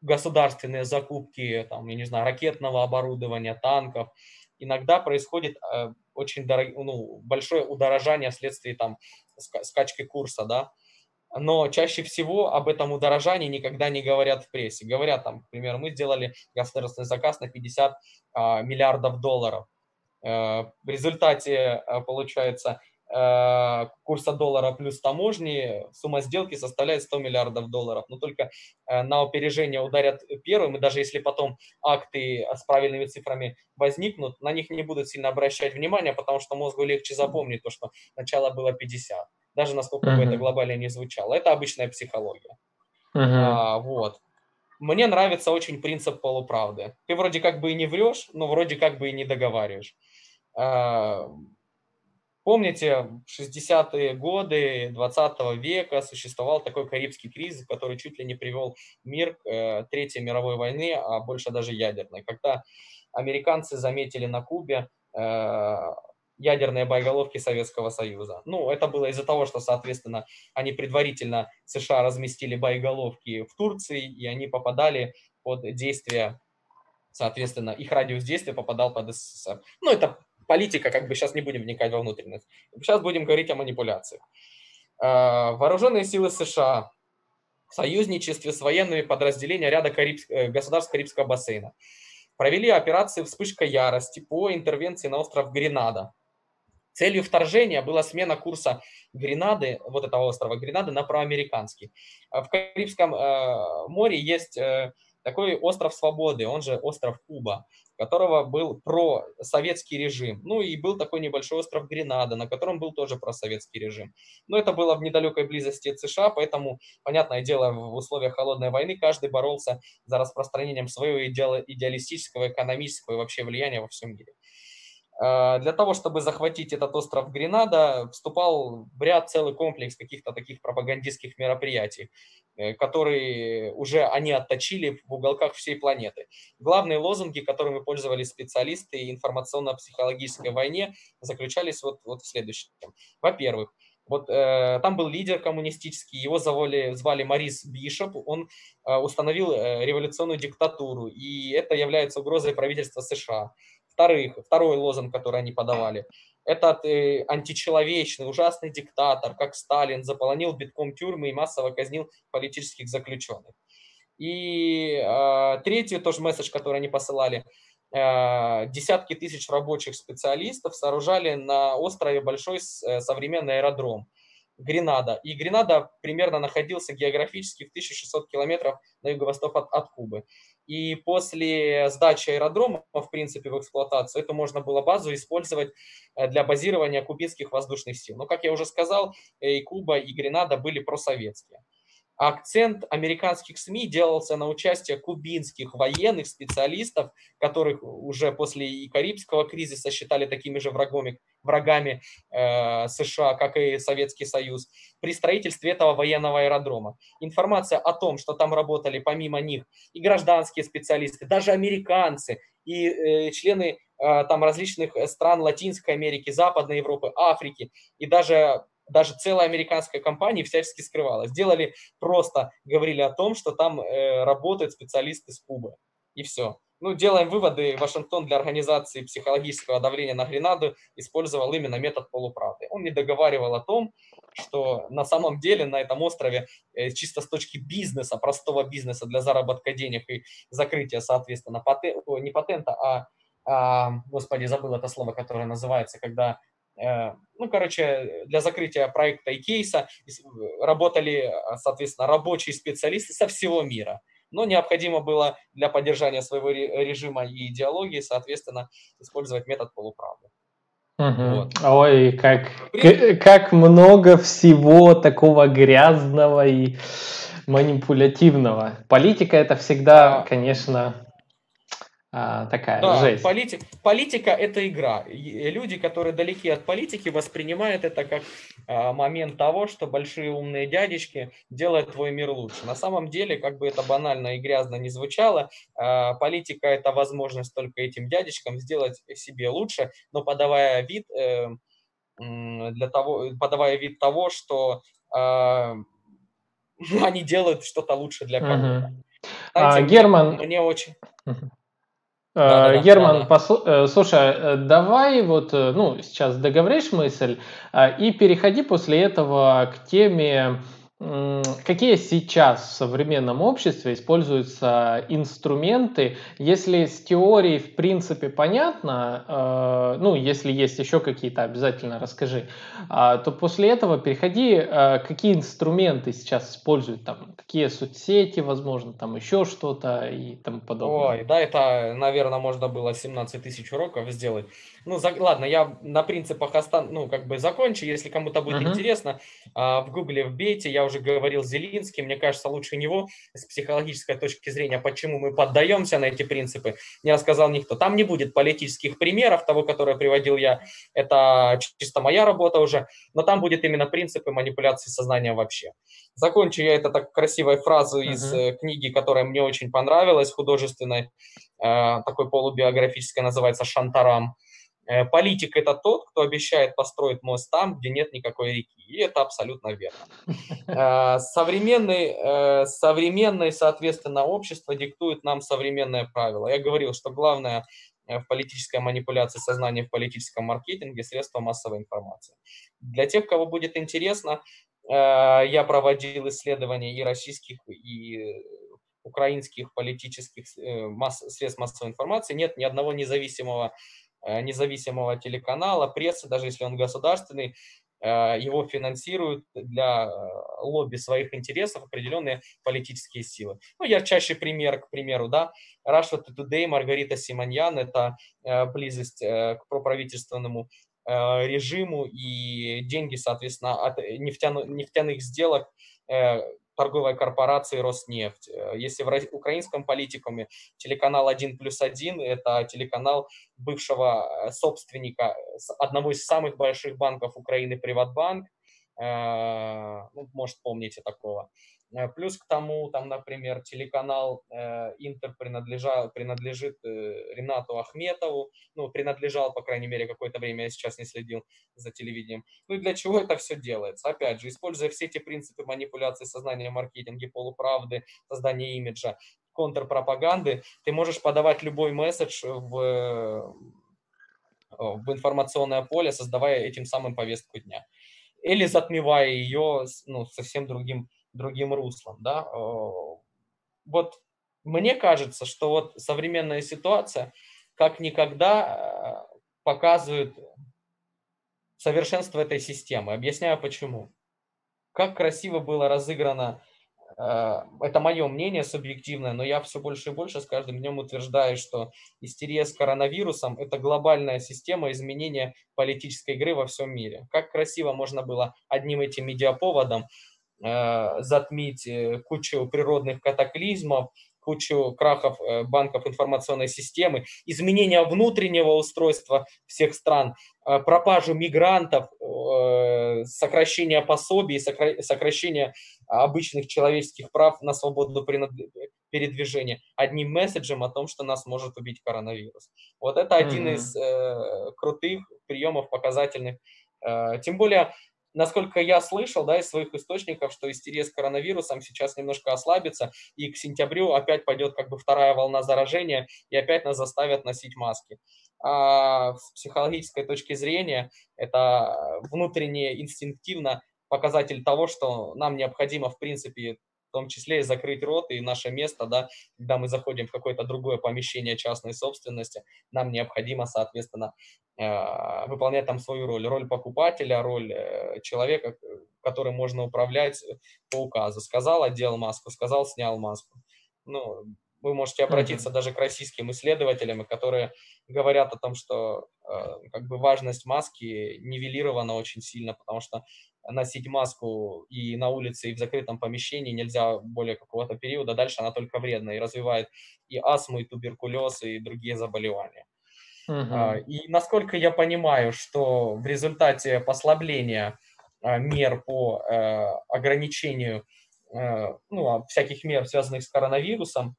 государственные закупки, там, я не знаю, ракетного оборудования, танков, иногда происходит очень дорог, ну, большое удорожание вследствие там скачки курса, да, но чаще всего об этом удорожании никогда не говорят в прессе. Говорят там, к примеру, мы сделали государственный заказ на 50 а, миллиардов долларов. Э, в результате, э, получается, э, курса доллара плюс таможни, сумма сделки составляет 100 миллиардов долларов. Но только на опережение ударят первым, и даже если потом акты с правильными цифрами возникнут, на них не будут сильно обращать внимание, потому что мозгу легче запомнить то, что начало было 50 даже насколько uh-huh. бы это глобально не звучало. Это обычная психология. Uh-huh. А, вот. Мне нравится очень принцип полуправды. Ты вроде как бы и не врешь, но вроде как бы и не договариваешь. А, помните, в 60-е годы 20 века существовал такой Карибский кризис, который чуть ли не привел мир к э, Третьей мировой войне, а больше даже ядерной. Когда американцы заметили на Кубе э, ядерные боеголовки Советского Союза. Ну, это было из-за того, что, соответственно, они предварительно, США разместили боеголовки в Турции, и они попадали под действие, соответственно, их радиус действия попадал под СССР. Ну, это политика, как бы сейчас не будем вникать во внутренность. Сейчас будем говорить о манипуляциях. А, вооруженные силы США в союзничестве с военными подразделениями ряда Кариб... Э, государств Карибского бассейна провели операцию «Вспышка ярости» по интервенции на остров Гренада. Целью вторжения была смена курса Гренады, вот этого острова Гренады, на проамериканский. В Карибском э, море есть э, такой остров Свободы, он же остров Куба, которого был просоветский режим. Ну и был такой небольшой остров Гренада, на котором был тоже просоветский режим. Но это было в недалекой близости от США, поэтому, понятное дело, в условиях холодной войны каждый боролся за распространением своего идеалистического, экономического и вообще влияния во всем мире. А, для того, чтобы захватить этот остров Гренада, вступал в ряд целый комплекс каких-то таких пропагандистских мероприятий, которые уже они отточили в уголках всей планеты. Главные лозунги, которыми пользовались специалисты информационно-психологической войне, заключались вот, вот в следующем. Во-первых, вот э, там был лидер коммунистический, его звали, звали Марис Бишоп, он э, установил э, революционную диктатуру, и это является угрозой правительства США. Вторых, второй лозунг, который они подавали, этот э, античеловечный, ужасный диктатор, как Сталин, заполонил битком тюрьмы и массово казнил политических заключенных. И э, третий тоже месседж, который они посылали, э, десятки тысяч рабочих специалистов сооружали на острове большой э, современный аэродром Гренада. И Гренада примерно находился географически в 1600 километров на юго-восток от, от Кубы. И после сдачи аэродрома, в принципе, в эксплуатацию, эту можно было базу использовать э, для базирования кубинских воздушных сил. Но, как я уже сказал, и Куба, и Гренада были просоветские акцент американских СМИ делался на участие кубинских военных специалистов, которых уже после и Карибского кризиса считали такими же врагами, врагами э, США, как и Советский Союз, при строительстве этого военного аэродрома. Информация о том, что там работали помимо них и гражданские специалисты, даже американцы, и э, члены э, там различных стран Латинской Америки, Западной Европы, Африки, и даже даже целая американская компания всячески скрывала. Сделали просто, говорили о том, что там э, работают специалисты с Кубы. И все. Ну, делаем выводы. Вашингтон для организации психологического давления на Гренаду использовал именно метод полуправды. Он не договаривал о том, что на самом деле на этом острове э, чисто с точки бизнеса, простого бизнеса для заработка денег и закрытия, соответственно, патен... не патента, а, а, господи, забыл это слово, которое называется, когда ну, короче, для закрытия проекта и кейса работали, соответственно, рабочие специалисты со всего мира. но необходимо было для поддержания своего режима и идеологии, соответственно, использовать метод полуправды. Угу. Вот. Ой, как, При... как много всего такого грязного и манипулятивного. Политика это всегда, конечно, а, такая да, жесть. Политик, политика это игра. Люди, которые далеки от политики, воспринимают это как а, момент того, что большие умные дядечки делают твой мир лучше. На самом деле, как бы это банально и грязно не звучало, а, политика это возможность только этим дядечкам сделать себе лучше, но подавая вид э, для того, подавая вид того, что э, они делают что-то лучше для кого-то. Знаете, а, Герман, мне очень. Да, да, Герман, да, да. Послу... Э, слушай, э, давай вот, э, ну, сейчас договоришь мысль и переходи после этого к теме Какие сейчас в современном обществе используются инструменты, если с теорией в принципе понятно, э, ну если есть еще какие-то, обязательно расскажи, э, то после этого переходи, э, какие инструменты сейчас используют, там, какие соцсети, возможно, там еще что-то и тому подобное. Ой, да, это, наверное, можно было 17 тысяч уроков сделать. Ну, за, ладно, я на принципах остан, ну, как бы закончу, если кому-то будет uh-huh. интересно. А, в Гугле вбейте, я уже говорил Зелинский, мне кажется, лучше него с психологической точки зрения, почему мы поддаемся на эти принципы, не рассказал никто. Там не будет политических примеров того, который приводил я, это чисто моя работа уже, но там будет именно принципы манипуляции сознанием вообще. Закончу я это так красивой фразой uh-huh. из э, книги, которая мне очень понравилась, художественной, э, такой полубиографической, называется «Шантарам». Э, политик – это тот, кто обещает построить мост там, где нет никакой реки. И это абсолютно верно. Э, современный, э, современное, соответственно, общество диктует нам современные правила. Я говорил, что главное в политической манипуляции сознания, в политическом маркетинге – средства массовой информации. Для тех, кого будет интересно, я проводил исследования и российских, и украинских политических масс, средств массовой информации. Нет ни одного независимого Э, независимого телеканала, прессы, даже если он государственный, э, его финансируют для э, лобби своих интересов определенные политические силы. Ну, ярчайший пример, к примеру, да, Russia Today, Маргарита Симоньян, это близость к проправительственному режиму и деньги, соответственно, от нефтяных, нефтяных сделок торговой корпорации Роснефть. Э, если в украинском политикуме телеканал 1 плюс 1 – это телеканал бывшего э, собственника одного из самых больших банков Украины, Приватбанк, э, ну, может, помните такого. Э, плюс к тому, там, например, телеканал э, Интер принадлежал, принадлежит э, Ренату Ахметову, ну, принадлежал, по крайней мере, какое-то время, я сейчас не следил за телевидением. Ну и для чего это все делается? Опять же, используя все эти принципы манипуляции сознания, маркетинга, полуправды, создания имиджа, контрпропаганды, ты можешь подавать любой месседж в, в информационное поле, создавая этим самым повестку дня. Или затмевая ее ну, совсем другим другим руслом, да. Вот мне кажется, что вот современная ситуация как никогда э, показывает совершенство этой системы. Объясняю почему. Как красиво было разыграно, э, это мое мнение субъективное, но я все больше и больше с каждым днем утверждаю, что истерия с коронавирусом – это глобальная система изменения политической игры во всем мире. Как красиво можно было одним этим медиаповодом Э, затмить э, кучу природных катаклизмов, кучу крахов э, банков информационной системы, изменения внутреннего устройства всех стран, пропажу мигрантов, сокращение пособий, сокращение обычных человеческих прав на свободу передвижения одним месседжем о том, что нас может убить коронавирус. Вот это один mm-hmm. из крутых приемов показательных. Тем более насколько я слышал, да, из своих источников, что истерия с коронавирусом сейчас немножко ослабится, и к сентябрю опять пойдет как бы вторая волна заражения, и опять нас заставят носить маски. А с психологической точки зрения это внутренне, инстинктивно показатель того, что нам необходимо, в принципе, в том числе и закрыть рот, и наше место, да, когда мы заходим в какое-то другое помещение частной собственности, нам необходимо, соответственно, э, выполнять там свою роль, роль покупателя, роль э, человека, которым можно управлять по указу. Сказал, одел маску, сказал, снял маску. ну, вы можете обратиться mm-hmm. даже к российским исследователям, которые говорят о том, что э, как бы важность маски нивелирована очень сильно, потому что носить маску и на улице, и в закрытом помещении нельзя более какого-то периода, дальше она только вредна и развивает и астму, и туберкулез, и другие заболевания. Uh-huh. И насколько я понимаю, что в результате послабления а, мер по э, ограничению э, ну, всяких мер, связанных с коронавирусом,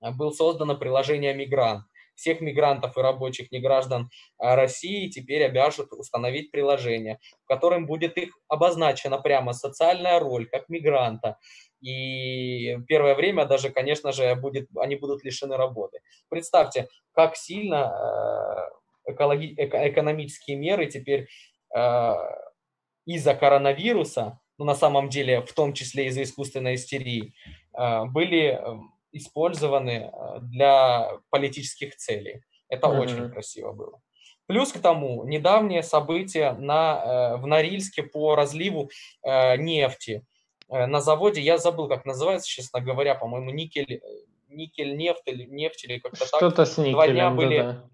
было создано приложение «Мигрант». Всех мигрантов и рабочих неграждан а, России теперь обяжут установить приложение, в котором будет их обозначена прямо социальная роль как мигранта. И первое время даже, конечно же, будет, они будут лишены работы. Представьте, как сильно э, экологи, экономические меры теперь э, из-за коронавируса, ну, на самом деле, в том числе из-за искусственной истерии, э, были использованы э, для политических целей. Это mm-hmm. очень красиво было. Плюс к тому, недавнее событие на, э, в Норильске по разливу э, нефти на заводе, я забыл, как называется, честно говоря, по-моему, никель, никель нефть или нефть или как-то так. Что-то с никелем, два дня были, да,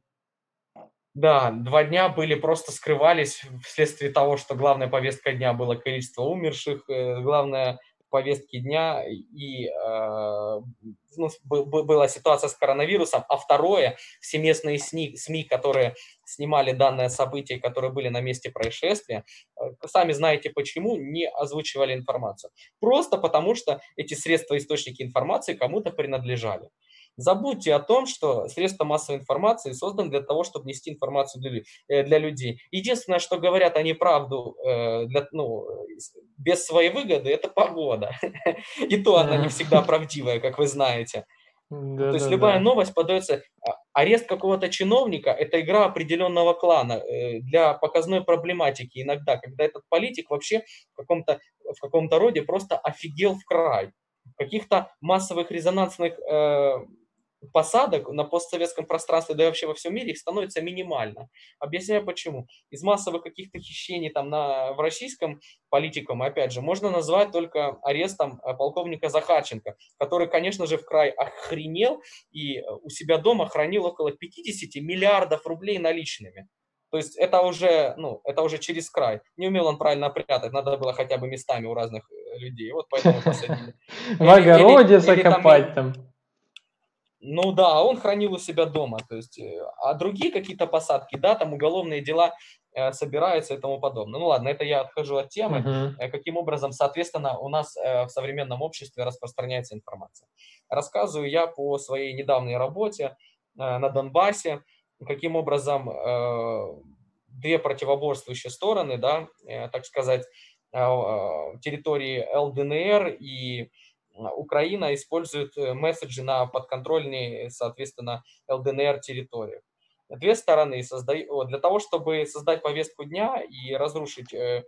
да. да, два дня были просто скрывались вследствие того, что главная повестка дня было количество умерших, главное повестки дня и э, ну, была ситуация с коронавирусом, а второе, всеместные СМИ, СМИ, которые снимали данное событие, которые были на месте происшествия, э, сами знаете почему, не озвучивали информацию. Просто потому, что эти средства, источники информации кому-то принадлежали. Забудьте о том, что средства массовой информации созданы для того, чтобы нести информацию для, э, для людей. Единственное, что говорят они правду э, для, ну, без своей выгоды, это погода. И то она не всегда правдивая, как вы знаете. Да, То есть да, любая да. новость подается, а, арест какого-то чиновника – это игра определенного клана э, для показной проблематики иногда, когда этот политик вообще в каком-то в каком-то роде просто офигел в край. Каких-то массовых резонансных посадок на постсоветском пространстве, да и вообще во всем мире, их становится минимально. Объясняю почему. Из массовых каких-то хищений там на, в российском политикам, опять же, можно назвать только арестом э, полковника Захарченко, который, конечно же, в край охренел и у себя дома хранил около 50 миллиардов рублей наличными. То есть это уже, ну, это уже через край. Не умел он правильно прятать, надо было хотя бы местами у разных э, людей. Вот поэтому посадили. В огороде закопать там. Ну да, он хранил у себя дома. То есть, э, а другие какие-то посадки, да, там уголовные дела э, собираются и тому подобное. Ну ладно, это я отхожу от темы. Uh-huh. Каким образом, соответственно, у нас э, в современном обществе распространяется информация. Рассказываю я по своей недавней работе э, на Донбассе, каким образом две противоборствующие стороны, да, так сказать, территории ЛДНР и Украина использует э, месседжи на подконтрольные, соответственно, ЛДНР территориях. Две стороны создают, для того, чтобы создать повестку дня и разрушить э,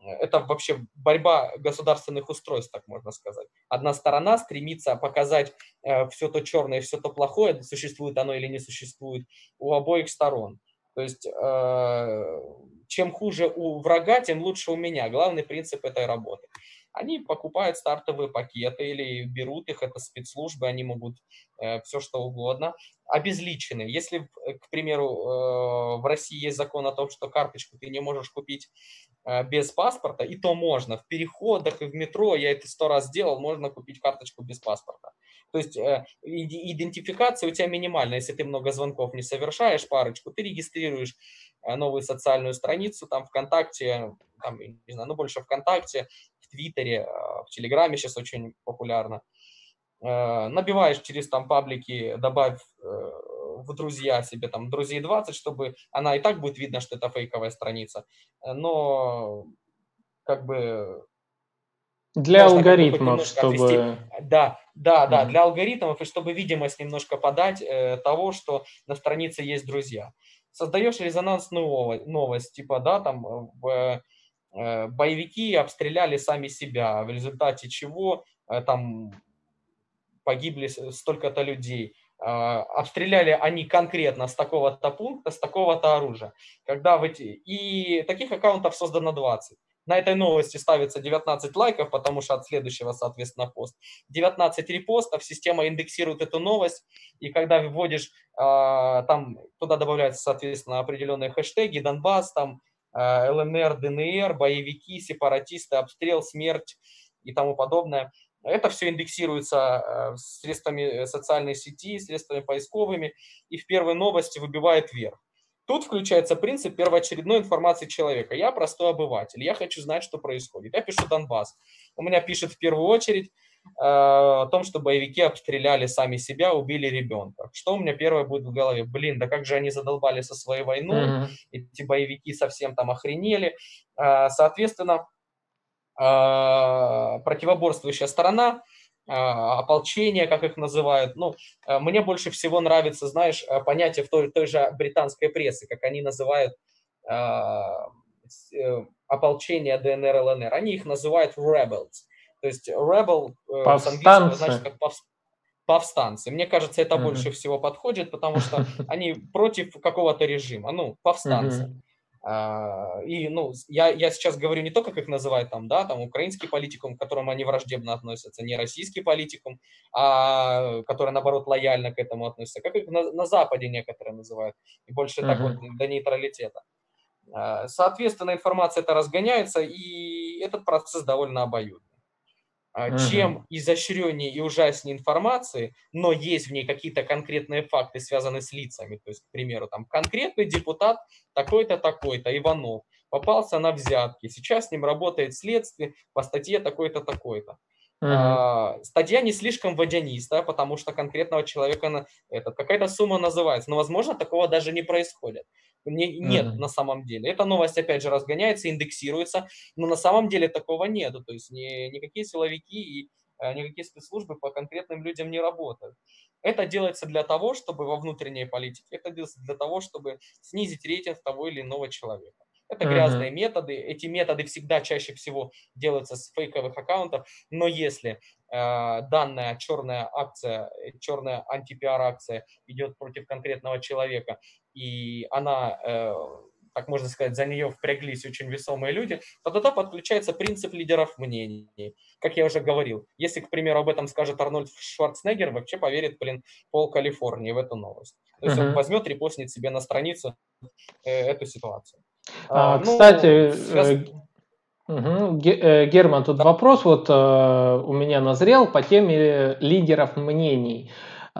это вообще борьба государственных устройств, так можно сказать. Одна сторона стремится показать э, все то черное, все то плохое, существует оно или не существует, у обоих сторон. То есть, чем хуже у врага, тем лучше у меня. Главный принцип этой работы они покупают стартовые пакеты или берут их, это спецслужбы, они могут э, все что угодно, обезличенные. Если, э, к примеру, э, в России есть закон о том, что карточку ты не можешь купить э, без паспорта, и то можно. В переходах и в метро, я это сто раз делал, можно купить карточку без паспорта. То есть э, идентификация у тебя минимальная. Если ты много звонков не совершаешь, парочку, ты регистрируешь э, новую социальную страницу, там ВКонтакте, там, не знаю, ну больше ВКонтакте, в Твиттере, а, в Телеграме сейчас очень популярно. Э, набиваешь через там паблики, добавь э, в друзья себе там друзей 20, чтобы она и так будет видно, что это фейковая страница. Но как бы для алгоритмов, чтобы... Отвести. Да, да, да, mm-hmm. для алгоритмов, и чтобы видимость немножко подать э, того, что на странице есть друзья. Создаешь резонансную новость, типа, да, там в Э, боевики обстреляли сами себя, в результате чего э, там погибли столько-то людей. А, обстреляли они конкретно с такого-то пункта, с такого-то оружия. Когда в эти... И таких аккаунтов создано 20. на этой новости ставится 19 лайков, потому что от следующего, соответственно, пост. 19 репостов, система индексирует эту новость, и когда вводишь, а, там туда добавляются, соответственно, определенные хэштеги, Донбасс, там ЛНР, ДНР, боевики, сепаратисты, обстрел, смерть и тому подобное. Это все индексируется а, средствами социальной сети, средствами поисковыми, и в первой новости выбивает вверх. Тут включается принцип первоочередной информации человека. Я простой обыватель, я хочу знать, что происходит. Я пишу Донбасс. У меня пишет в первую очередь э, о том, что боевики обстреляли сами себя, убили ребенка. Что у меня первое будет в голове? Блин, да как же они задолбали со своей войной, mm-hmm. эти боевики совсем там охренели. Э, соответственно, э, противоборствующая сторона ополчения, как их называют. Ну, мне больше всего нравится, знаешь, понятие в той, той же британской прессы, как они называют э, ополчение ДНР, ЛНР. Они их называют rebels. То есть rebel э, повстанцы. значит как повстанцы. Мне кажется, это uh-huh. больше всего подходит, потому что они против какого-то режима. Ну, повстанцы. А, и, ну, я, я сейчас говорю не то, как их называют там, да, там украинский политикум, к которому они враждебно относятся, не российский политикум, а который, наоборот, лояльно к этому относится, как их на, на Западе некоторые называют, и больше uh-huh. так вот до нейтралитета. А, соответственно, информация это разгоняется, и этот процесс довольно обоюдный. Uh-huh. Чем изощреннее и ужаснее информации, но есть в ней какие-то конкретные факты, связанные с лицами. То есть, к примеру, там конкретный депутат такой-то, такой-то, Иванов, попался на взятки. Сейчас с ним работает следствие по статье такой-то, такой-то. Uh-huh. Статья не слишком водянистая, потому что конкретного человека этот, какая-то сумма называется. Но, возможно, такого даже не происходит. Не, нет mm-hmm. на самом деле. Эта новость, опять же, разгоняется, индексируется, но на самом деле такого нет. То есть ни, никакие силовики и э, никакие спецслужбы по конкретным людям не работают. Это делается для того, чтобы во внутренней политике, это делается для того, чтобы снизить рейтинг того или иного человека. Это грязные uh-huh. методы. Эти методы всегда чаще всего делаются с фейковых аккаунтов. Но если э, данная черная акция, черная антипиар акция идет против конкретного человека, и она, э, так можно сказать, за нее впряглись очень весомые люди, то тогда подключается принцип лидеров мнений. Как я уже говорил, если, к примеру, об этом скажет Арнольд Шварценеггер, вообще поверит, блин, пол Калифорнии в эту новость. То есть uh-huh. он возьмет, репостнет себе на страницу э, эту ситуацию. А, а, ну, кстати, связ... Угу. Герман, тут вопрос вот э, у меня назрел по теме лидеров мнений.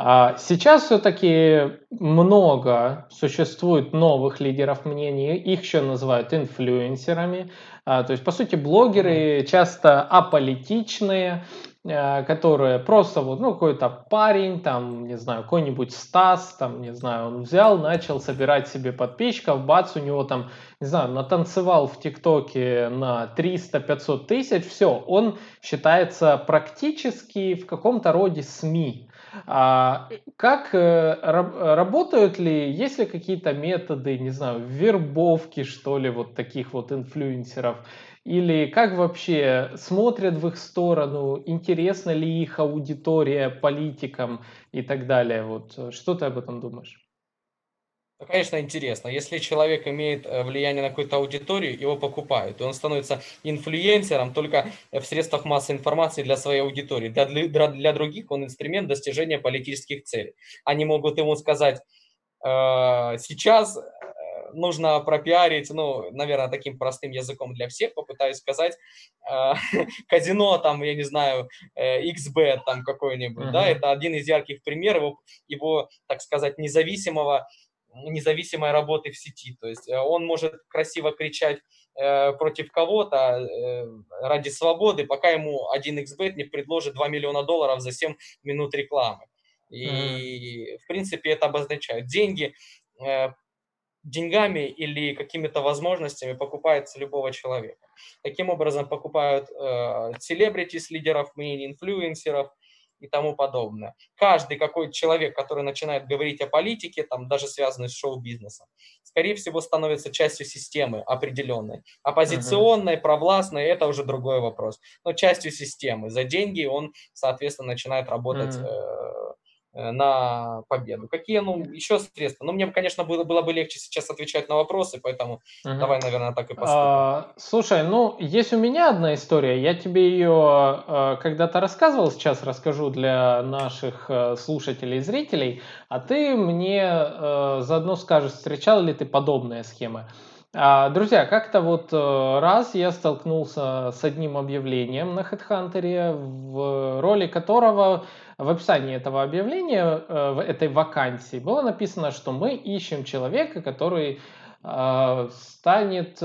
А сейчас все-таки много существует новых лидеров мнений, их еще называют инфлюенсерами. А, то есть, по сути, блогеры часто аполитичные, Э, которые просто вот, ну, какой-то парень, там, не знаю, какой-нибудь Стас, там, не знаю, он взял, начал собирать себе подписчиков, бац, у него там, не знаю, натанцевал в ТикТоке на 300-500 тысяч, все, он считается практически в каком-то роде СМИ. А как э, работают ли, есть ли какие-то методы, не знаю, вербовки, что ли, вот таких вот инфлюенсеров? Или как вообще смотрят в их сторону, интересна ли их аудитория политикам и так далее? Вот э, что ты об этом думаешь? Ну, конечно, интересно. Если человек имеет э, влияние на какую-то аудиторию, его покупают, и он становится инфлюенсером только в средствах массовой информации для своей аудитории. Для, для, для других он инструмент достижения политических целей. Они могут ему сказать, э, сейчас нужно пропиарить, ну, наверное, таким простым языком для всех, попытаюсь сказать, э, казино, там, я не знаю, э, XBet там какой-нибудь, uh-huh. да, это один из ярких примеров его, его, так сказать, независимого, независимой работы в сети, то есть э, он может красиво кричать э, против кого-то э, ради свободы, пока ему один XBet не предложит 2 миллиона долларов за 7 минут рекламы. И, uh-huh. в принципе, это обозначает деньги, деньгами или какими-то возможностями покупается любого человека. Таким образом покупают э, селебритис, лидеров мнений, инфлюенсеров и тому подобное. Каждый какой человек, который начинает говорить о политике, там даже связанный с шоу-бизнесом, скорее всего становится частью системы определенной. Оппозиционной, uh-huh. провластной, это уже другой вопрос. Но частью системы. За деньги он, соответственно, начинает работать uh-huh. Э, на победу. Какие, ну, еще средства? Ну, мне, конечно, было, было бы легче сейчас отвечать на вопросы, поэтому угу. давай, наверное, так и поступим. А, слушай, ну, есть у меня одна история. Я тебе ее э, когда-то рассказывал, сейчас расскажу для наших э, слушателей и зрителей, а ты мне э, заодно скажешь, встречал ли ты подобные схемы. А, друзья, как-то вот раз я столкнулся с одним объявлением на HeadHunter, в роли которого в описании этого объявления, э, в этой вакансии было написано, что мы ищем человека, который э, станет,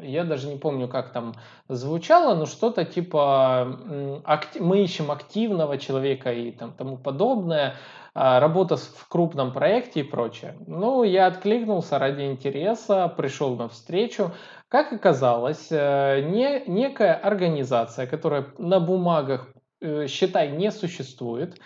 я даже не помню, как там звучало, но что-то типа мы ищем активного человека и там, тому подобное. Работа в крупном проекте и прочее. Ну, я откликнулся ради интереса, пришел на встречу. Как оказалось, э, не, некая организация, которая на бумагах, э, считай, не существует,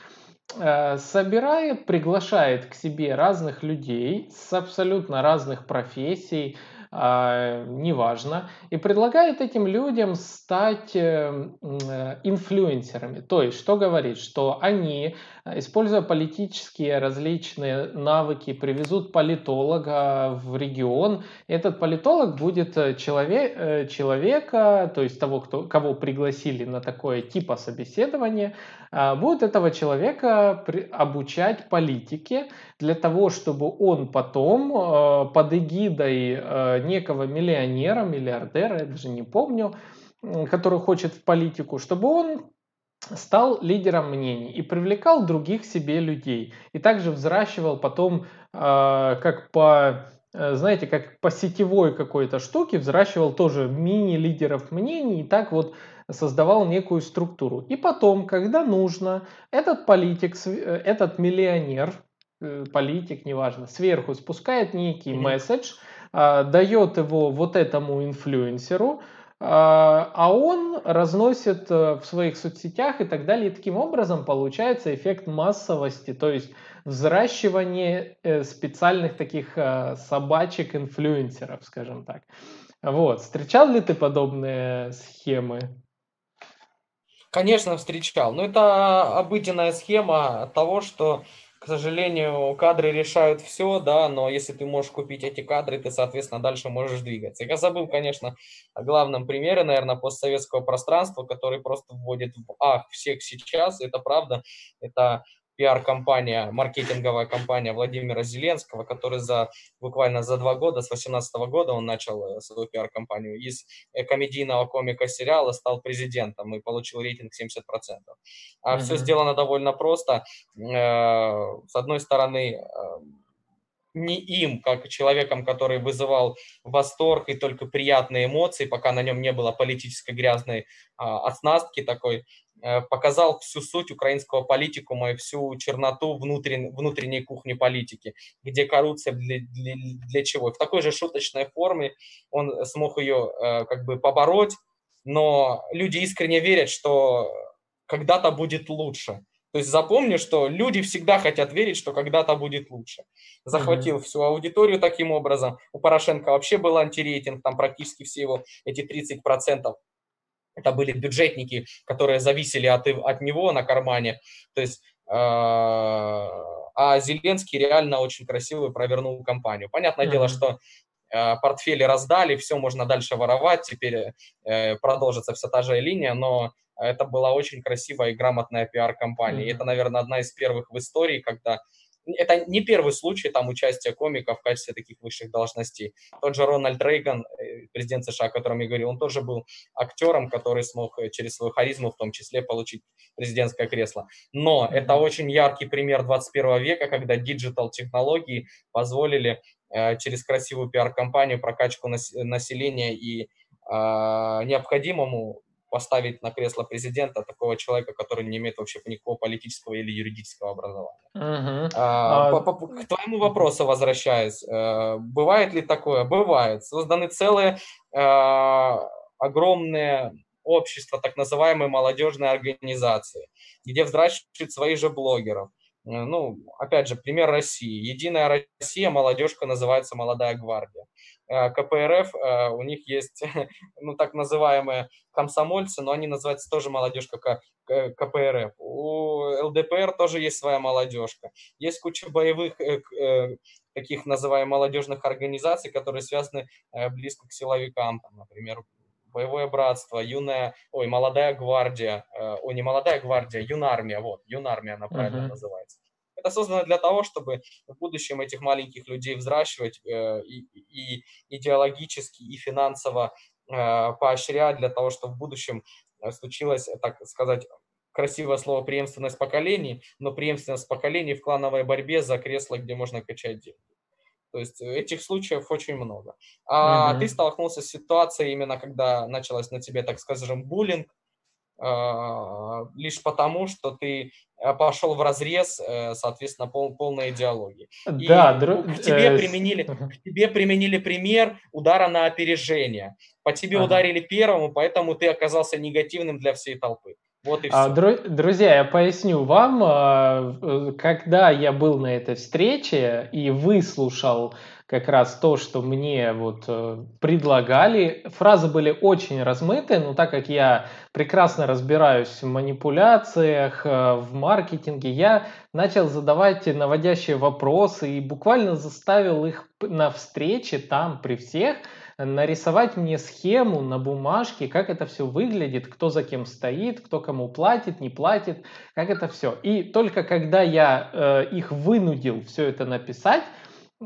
э, собирает, приглашает к себе разных людей с абсолютно разных профессий, неважно, и предлагает этим людям стать инфлюенсерами. То есть, что говорит, что они используя политические различные навыки, привезут политолога в регион. Этот политолог будет э, человек, э, человека, то есть того, кто, кого пригласили на такое типа собеседования, а, будет этого человека обучать политике для того, чтобы он потом э, под эгидой некого миллионера, миллиардера, я даже не помню, который хочет в политику, чтобы он стал лидером мнений и привлекал других себе людей. И также взращивал потом, э, как по, э, знаете, как по сетевой какой-то штуке, взращивал тоже мини-лидеров мнений и так вот создавал некую структуру. И потом, когда нужно, этот политик, э, этот миллионер, э, политик, неважно, сверху спускает некий mm-hmm. месседж, э, дает его вот этому инфлюенсеру, а, а он разносит э, в своих соцсетях и так далее. И таким образом получается эффект массовости, то есть взращивание э, специальных таких э, собачек-инфлюенсеров, скажем так. Вот. Встречал ли ты подобные схемы? Конечно, встречал. Но это обыденная схема того, что к сожалению, кадры решают все, да, но если ты можешь купить эти кадры, ты, соответственно, дальше можешь двигаться. Я забыл, конечно, о главном примере, наверное, постсоветского пространства, который просто вводит в ах всех сейчас, это правда, это пиар-компания, маркетинговая компания Владимира Зеленского, который за буквально за два года, с 2018 года он начал э, свою пиар-компанию, из э, комедийного комика сериала стал президентом и получил рейтинг 70%. А mm-hmm. все сделано довольно просто. Э, с одной стороны, не им, как человеком, который вызывал восторг и только приятные эмоции, пока на нем не было политической грязной а, оснастки такой, Э, показал всю суть украинского политикума и всю черноту внутрен, внутренней кухни политики, где коррупция для, для, для чего. В такой же шуточной форме он смог ее э, как бы побороть, но люди искренне верят, что когда-то будет лучше. То есть запомни, что люди всегда хотят верить, что когда-то будет лучше. Захватил mm-hmm. всю аудиторию таким образом. У Порошенко вообще был антирейтинг, там практически все его эти 30% это были бюджетники, которые зависели от, от него на кармане. То есть, э, а Зеленский реально очень красиво провернул кампанию. Понятное mm-hmm. дело, что э, портфели раздали, все можно дальше воровать, теперь э, продолжится вся та же линия, но это была очень красивая и грамотная пиар-компания. Mm-hmm. это, наверное, одна из первых в истории, когда это не первый случай там участия комика в качестве таких высших должностей. Тот же Рональд Рейган, э, президент США, о котором я говорил, он тоже был актером, который смог э, через свою харизму в том числе получить президентское кресло. Но это очень яркий пример 21 века, когда диджитал-технологии позволили э, через красивую пиар-компанию прокачку населения и а, необходимому поставить на кресло президента такого человека, который не имеет вообще никакого политического или юридического образования. Uh-huh. А, uh... По, по, к твоему вопросу возвращаясь, э, бывает ли такое? Бывает. Созданы целые э, огромные общества, так называемые молодежные организации, где взращивают своих же блогеров, ну, опять же, пример России. Единая Россия, молодежка называется «Молодая гвардия». Э, КПРФ, э, у них есть, ну, так называемые комсомольцы, но они называются тоже молодежка КПРФ. У ЛДПР тоже есть своя молодежка. Есть куча боевых таких называемых молодежных организаций, которые связаны близко к силовикам, там, например, боевое братство, юная, ой, молодая гвардия, э, ой, не молодая гвардия, юнармия, вот, юнармия она правильно uh-huh. называется. Это создано для того, чтобы в будущем этих маленьких людей взращивать э, и, и идеологически, и финансово э, поощрять для того, чтобы в будущем случилось, так сказать, красивое слово преемственность поколений, но преемственность поколений в клановой борьбе за кресло, где можно качать деньги. То есть э, этих случаев очень много. А угу. ты столкнулся с ситуацией именно, когда началось на тебе, так скажем, буллинг, э, лишь потому, что ты э, пошел в разрез, э, соответственно, пол, полной идеологии. Да, И дру... к, тебе э... применили, к тебе применили пример удара на опережение. По тебе ага. ударили первому, поэтому ты оказался негативным для всей толпы. Вот и все. А, дру- друзья, я поясню вам, а, э, когда я был на этой встрече и выслушал как раз то, что мне вот э, предлагали, фразы были очень размытые, но так как я прекрасно разбираюсь в манипуляциях, э, в маркетинге, я начал задавать наводящие вопросы и буквально заставил их на встрече там при всех – нарисовать мне схему на бумажке, как это все выглядит, кто за кем стоит, кто кому платит, не платит, как это все. И только когда я э, их вынудил все это написать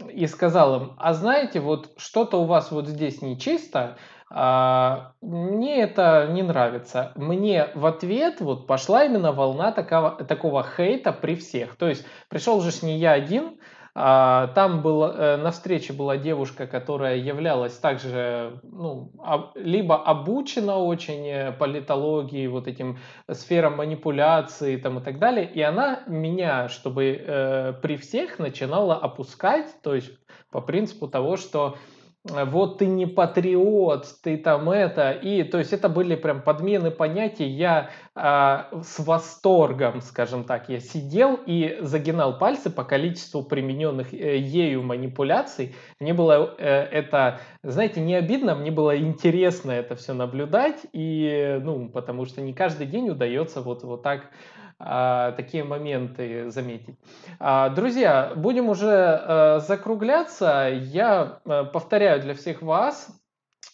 и сказал им, а знаете, вот что-то у вас вот здесь нечисто, а, мне это не нравится. Мне в ответ вот пошла именно волна такого, такого хейта при всех. То есть пришел же не я один, там был, э, на встрече была девушка, которая являлась также ну, либо обучена очень э, политологии, вот этим сферам манипуляции там, и так далее, и она меня, чтобы э, при всех начинала опускать, то есть по принципу того, что вот ты не патриот, ты там это, и то есть это были прям подмены понятий. Я э, с восторгом, скажем так, я сидел и загинал пальцы по количеству примененных э, ею манипуляций. Мне было э, это, знаете, не обидно, мне было интересно это все наблюдать, и ну потому что не каждый день удается вот вот так такие моменты заметить. А, друзья, будем уже э, закругляться. Я э, повторяю для всех вас,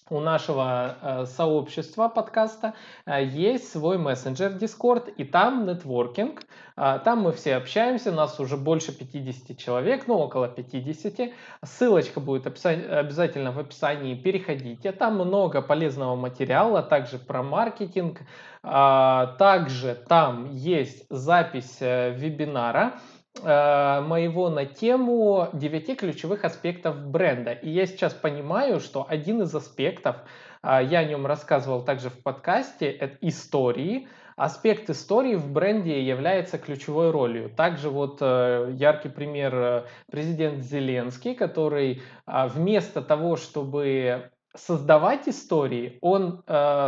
у нашего э, сообщества подкаста э, есть свой мессенджер Discord, и там нетворкинг. Э, там мы все общаемся, нас уже больше 50 человек, ну около 50. Ссылочка будет обязательно в описании, переходите. Там много полезного материала, также про маркетинг. Также там есть запись вебинара моего на тему 9 ключевых аспектов бренда. И я сейчас понимаю, что один из аспектов, э, я о нем рассказывал также в подкасте, это истории. Аспект истории в бренде является ключевой ролью. Также вот э, яркий пример президент Зеленский, который вместо того, чтобы создавать истории, он,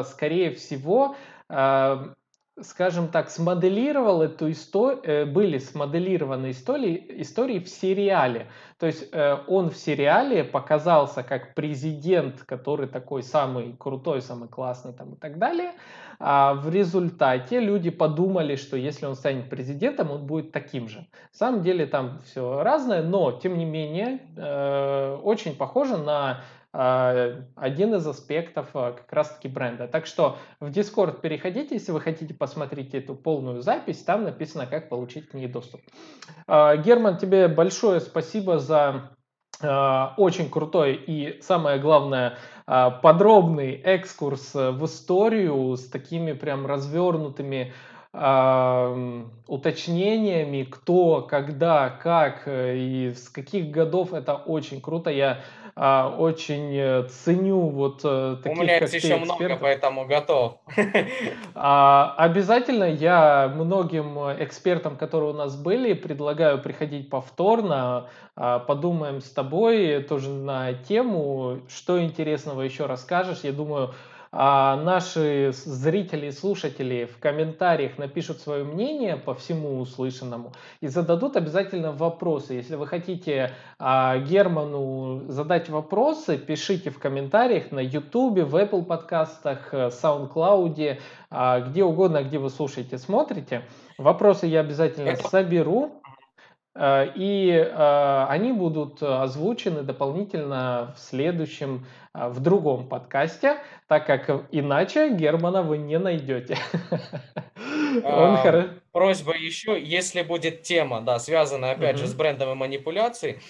скорее всего, скажем так, смоделировал эту историю, э, были смоделированы истории, истории в сериале. То есть э, он в сериале показался как президент, который такой самый крутой, самый классный там и так далее. А в результате люди подумали, что если он станет президентом, он будет таким же. На самом деле там все разное, но тем не менее э, очень похоже на один из аспектов а, как раз-таки бренда. Так что в Discord переходите, если вы хотите посмотреть эту полную запись, там написано, как получить к ней доступ. А, Герман, тебе большое спасибо за очень крутой и, самое главное, подробный экскурс в историю с такими прям развернутыми уточнениями, кто, когда, как э, и с каких годов. Это очень круто. Я а, очень э, ценю вот э, таких, У меня как еще много, поэтому готов. А, обязательно я многим экспертам, которые у нас были, предлагаю приходить повторно, а, подумаем с тобой тоже на тему, что интересного еще расскажешь. Я думаю, а, наши зрители и слушатели в комментариях напишут свое мнение по всему услышанному и зададут обязательно вопросы. Если вы хотите а, Герману задать вопросы, пишите в комментариях на YouTube, в Apple подкастах, э, SoundCloud, а, где угодно, где вы слушаете, смотрите. Вопросы я обязательно соберу. Э, и э, они будут озвучены дополнительно в следующем, в другом подкасте, так как иначе Германа вы не найдете. А, просьба еще, если будет тема, да, связанная опять же с брендом и манипуляцией,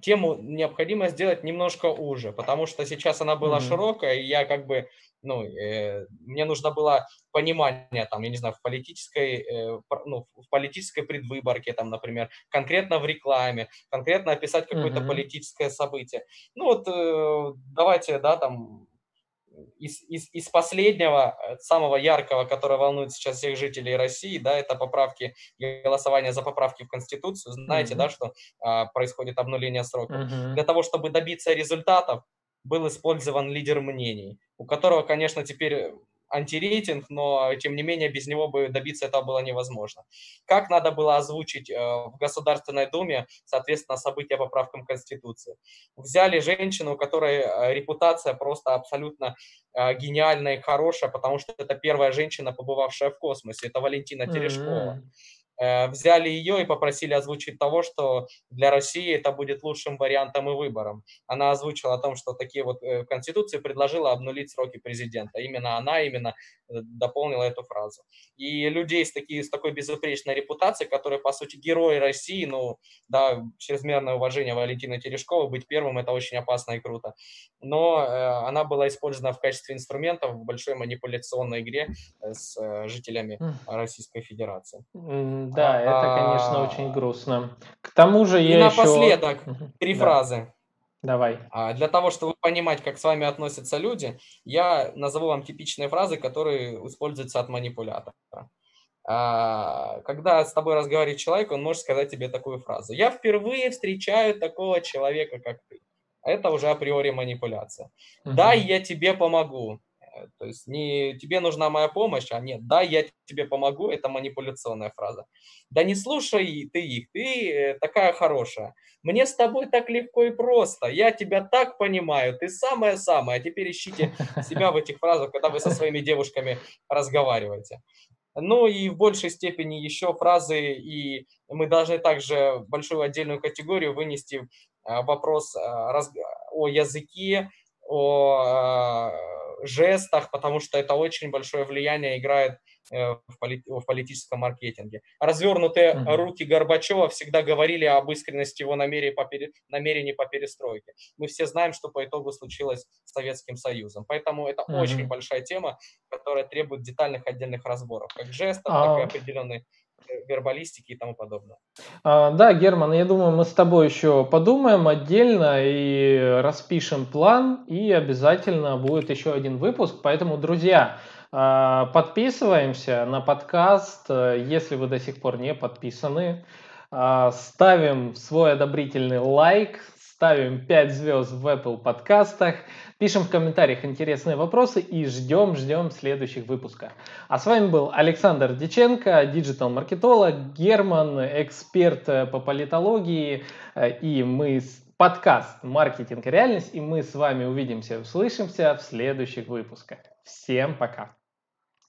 тему необходимо сделать немножко уже, потому что сейчас она была широкая, и я как бы ну, э, мне нужно было понимание, там, я не знаю, в политической, э, ну, в политической предвыборке, там, например, конкретно в рекламе, конкретно описать какое-то mm-hmm. политическое событие. Ну, вот э, давайте, да, там, из, из, из последнего, э, самого яркого, которое волнует сейчас всех жителей России, да, это поправки, голосование за поправки в Конституцию. Знаете, mm-hmm. да, что а, происходит обнуление сроков. Mm-hmm. Для того, чтобы добиться результатов, был использован лидер мнений, у которого, конечно, теперь антирейтинг, но тем не менее без него бы добиться этого было невозможно. Как надо было озвучить э, в Государственной Думе, соответственно, события по правкам Конституции? Взяли женщину, у которой э, репутация просто абсолютно э, гениальная и хорошая, потому что это первая женщина, побывавшая в космосе, это Валентина Терешкова. Mm-hmm. Э, взяли ее и попросили озвучить того, что для России это будет лучшим вариантом и выбором. Она озвучила о том, что такие вот э, в Конституции предложила обнулить сроки президента. Именно она именно э, дополнила эту фразу. И людей с, такие, с такой безупречной репутацией, которые, по сути, герои России, ну, да, чрезмерное уважение Валентина Терешкова, быть первым, это очень опасно и круто. Но э, она была использована в качестве инструмента в большой манипуляционной игре с э, жителями Российской Федерации. Да, это, конечно, очень грустно. К тому же я И напоследок три фразы. Давай. А, для того, чтобы понимать, как с вами относятся люди, я назову вам типичные фразы, которые используются от манипулятора. А, когда с тобой разговаривает человек, он может сказать тебе такую фразу. Я впервые встречаю такого человека, как ты. Это уже априори манипуляция. Угу. Да, я тебе помогу. Э, то есть не тебе нужна моя помощь, а нет, да, я тебе помогу, это манипуляционная фраза. Да не слушай ты их, ты э, такая хорошая. Мне с тобой так легко и просто, я тебя так понимаю, ты самая-самая. Теперь ищите себя в этих фразах, когда вы со своими девушками разговариваете. Ну и в большей степени еще фразы, и мы должны также большую отдельную категорию вынести а, вопрос о языке, о жестах, потому что это очень большое влияние играет э, в, полит, в политическом маркетинге. Развернутые mm-hmm. руки Горбачева всегда говорили об искренности его намерений по, пере, намерений по перестройке. Мы все знаем, что по итогу случилось с Советским Союзом. Поэтому это mm-hmm. очень большая тема, которая требует детальных отдельных разборов, как жестов, ah. так и определенной вербалистики и тому подобное. А, да, Герман, я думаю, мы с тобой еще подумаем отдельно и распишем план, и обязательно будет еще один выпуск. Поэтому, друзья, а, подписываемся на подкаст, если вы до сих пор не подписаны. А, ставим свой одобрительный лайк, ставим 5 звезд в Apple подкастах, пишем в комментариях интересные вопросы и ждем, ждем следующих выпусков. А с вами был Александр Диченко, диджитал-маркетолог, Герман, эксперт э, по политологии, э, и мы подкаст «Маркетинг и реальность», и мы с вами увидимся, услышимся в следующих выпусках. Всем пока!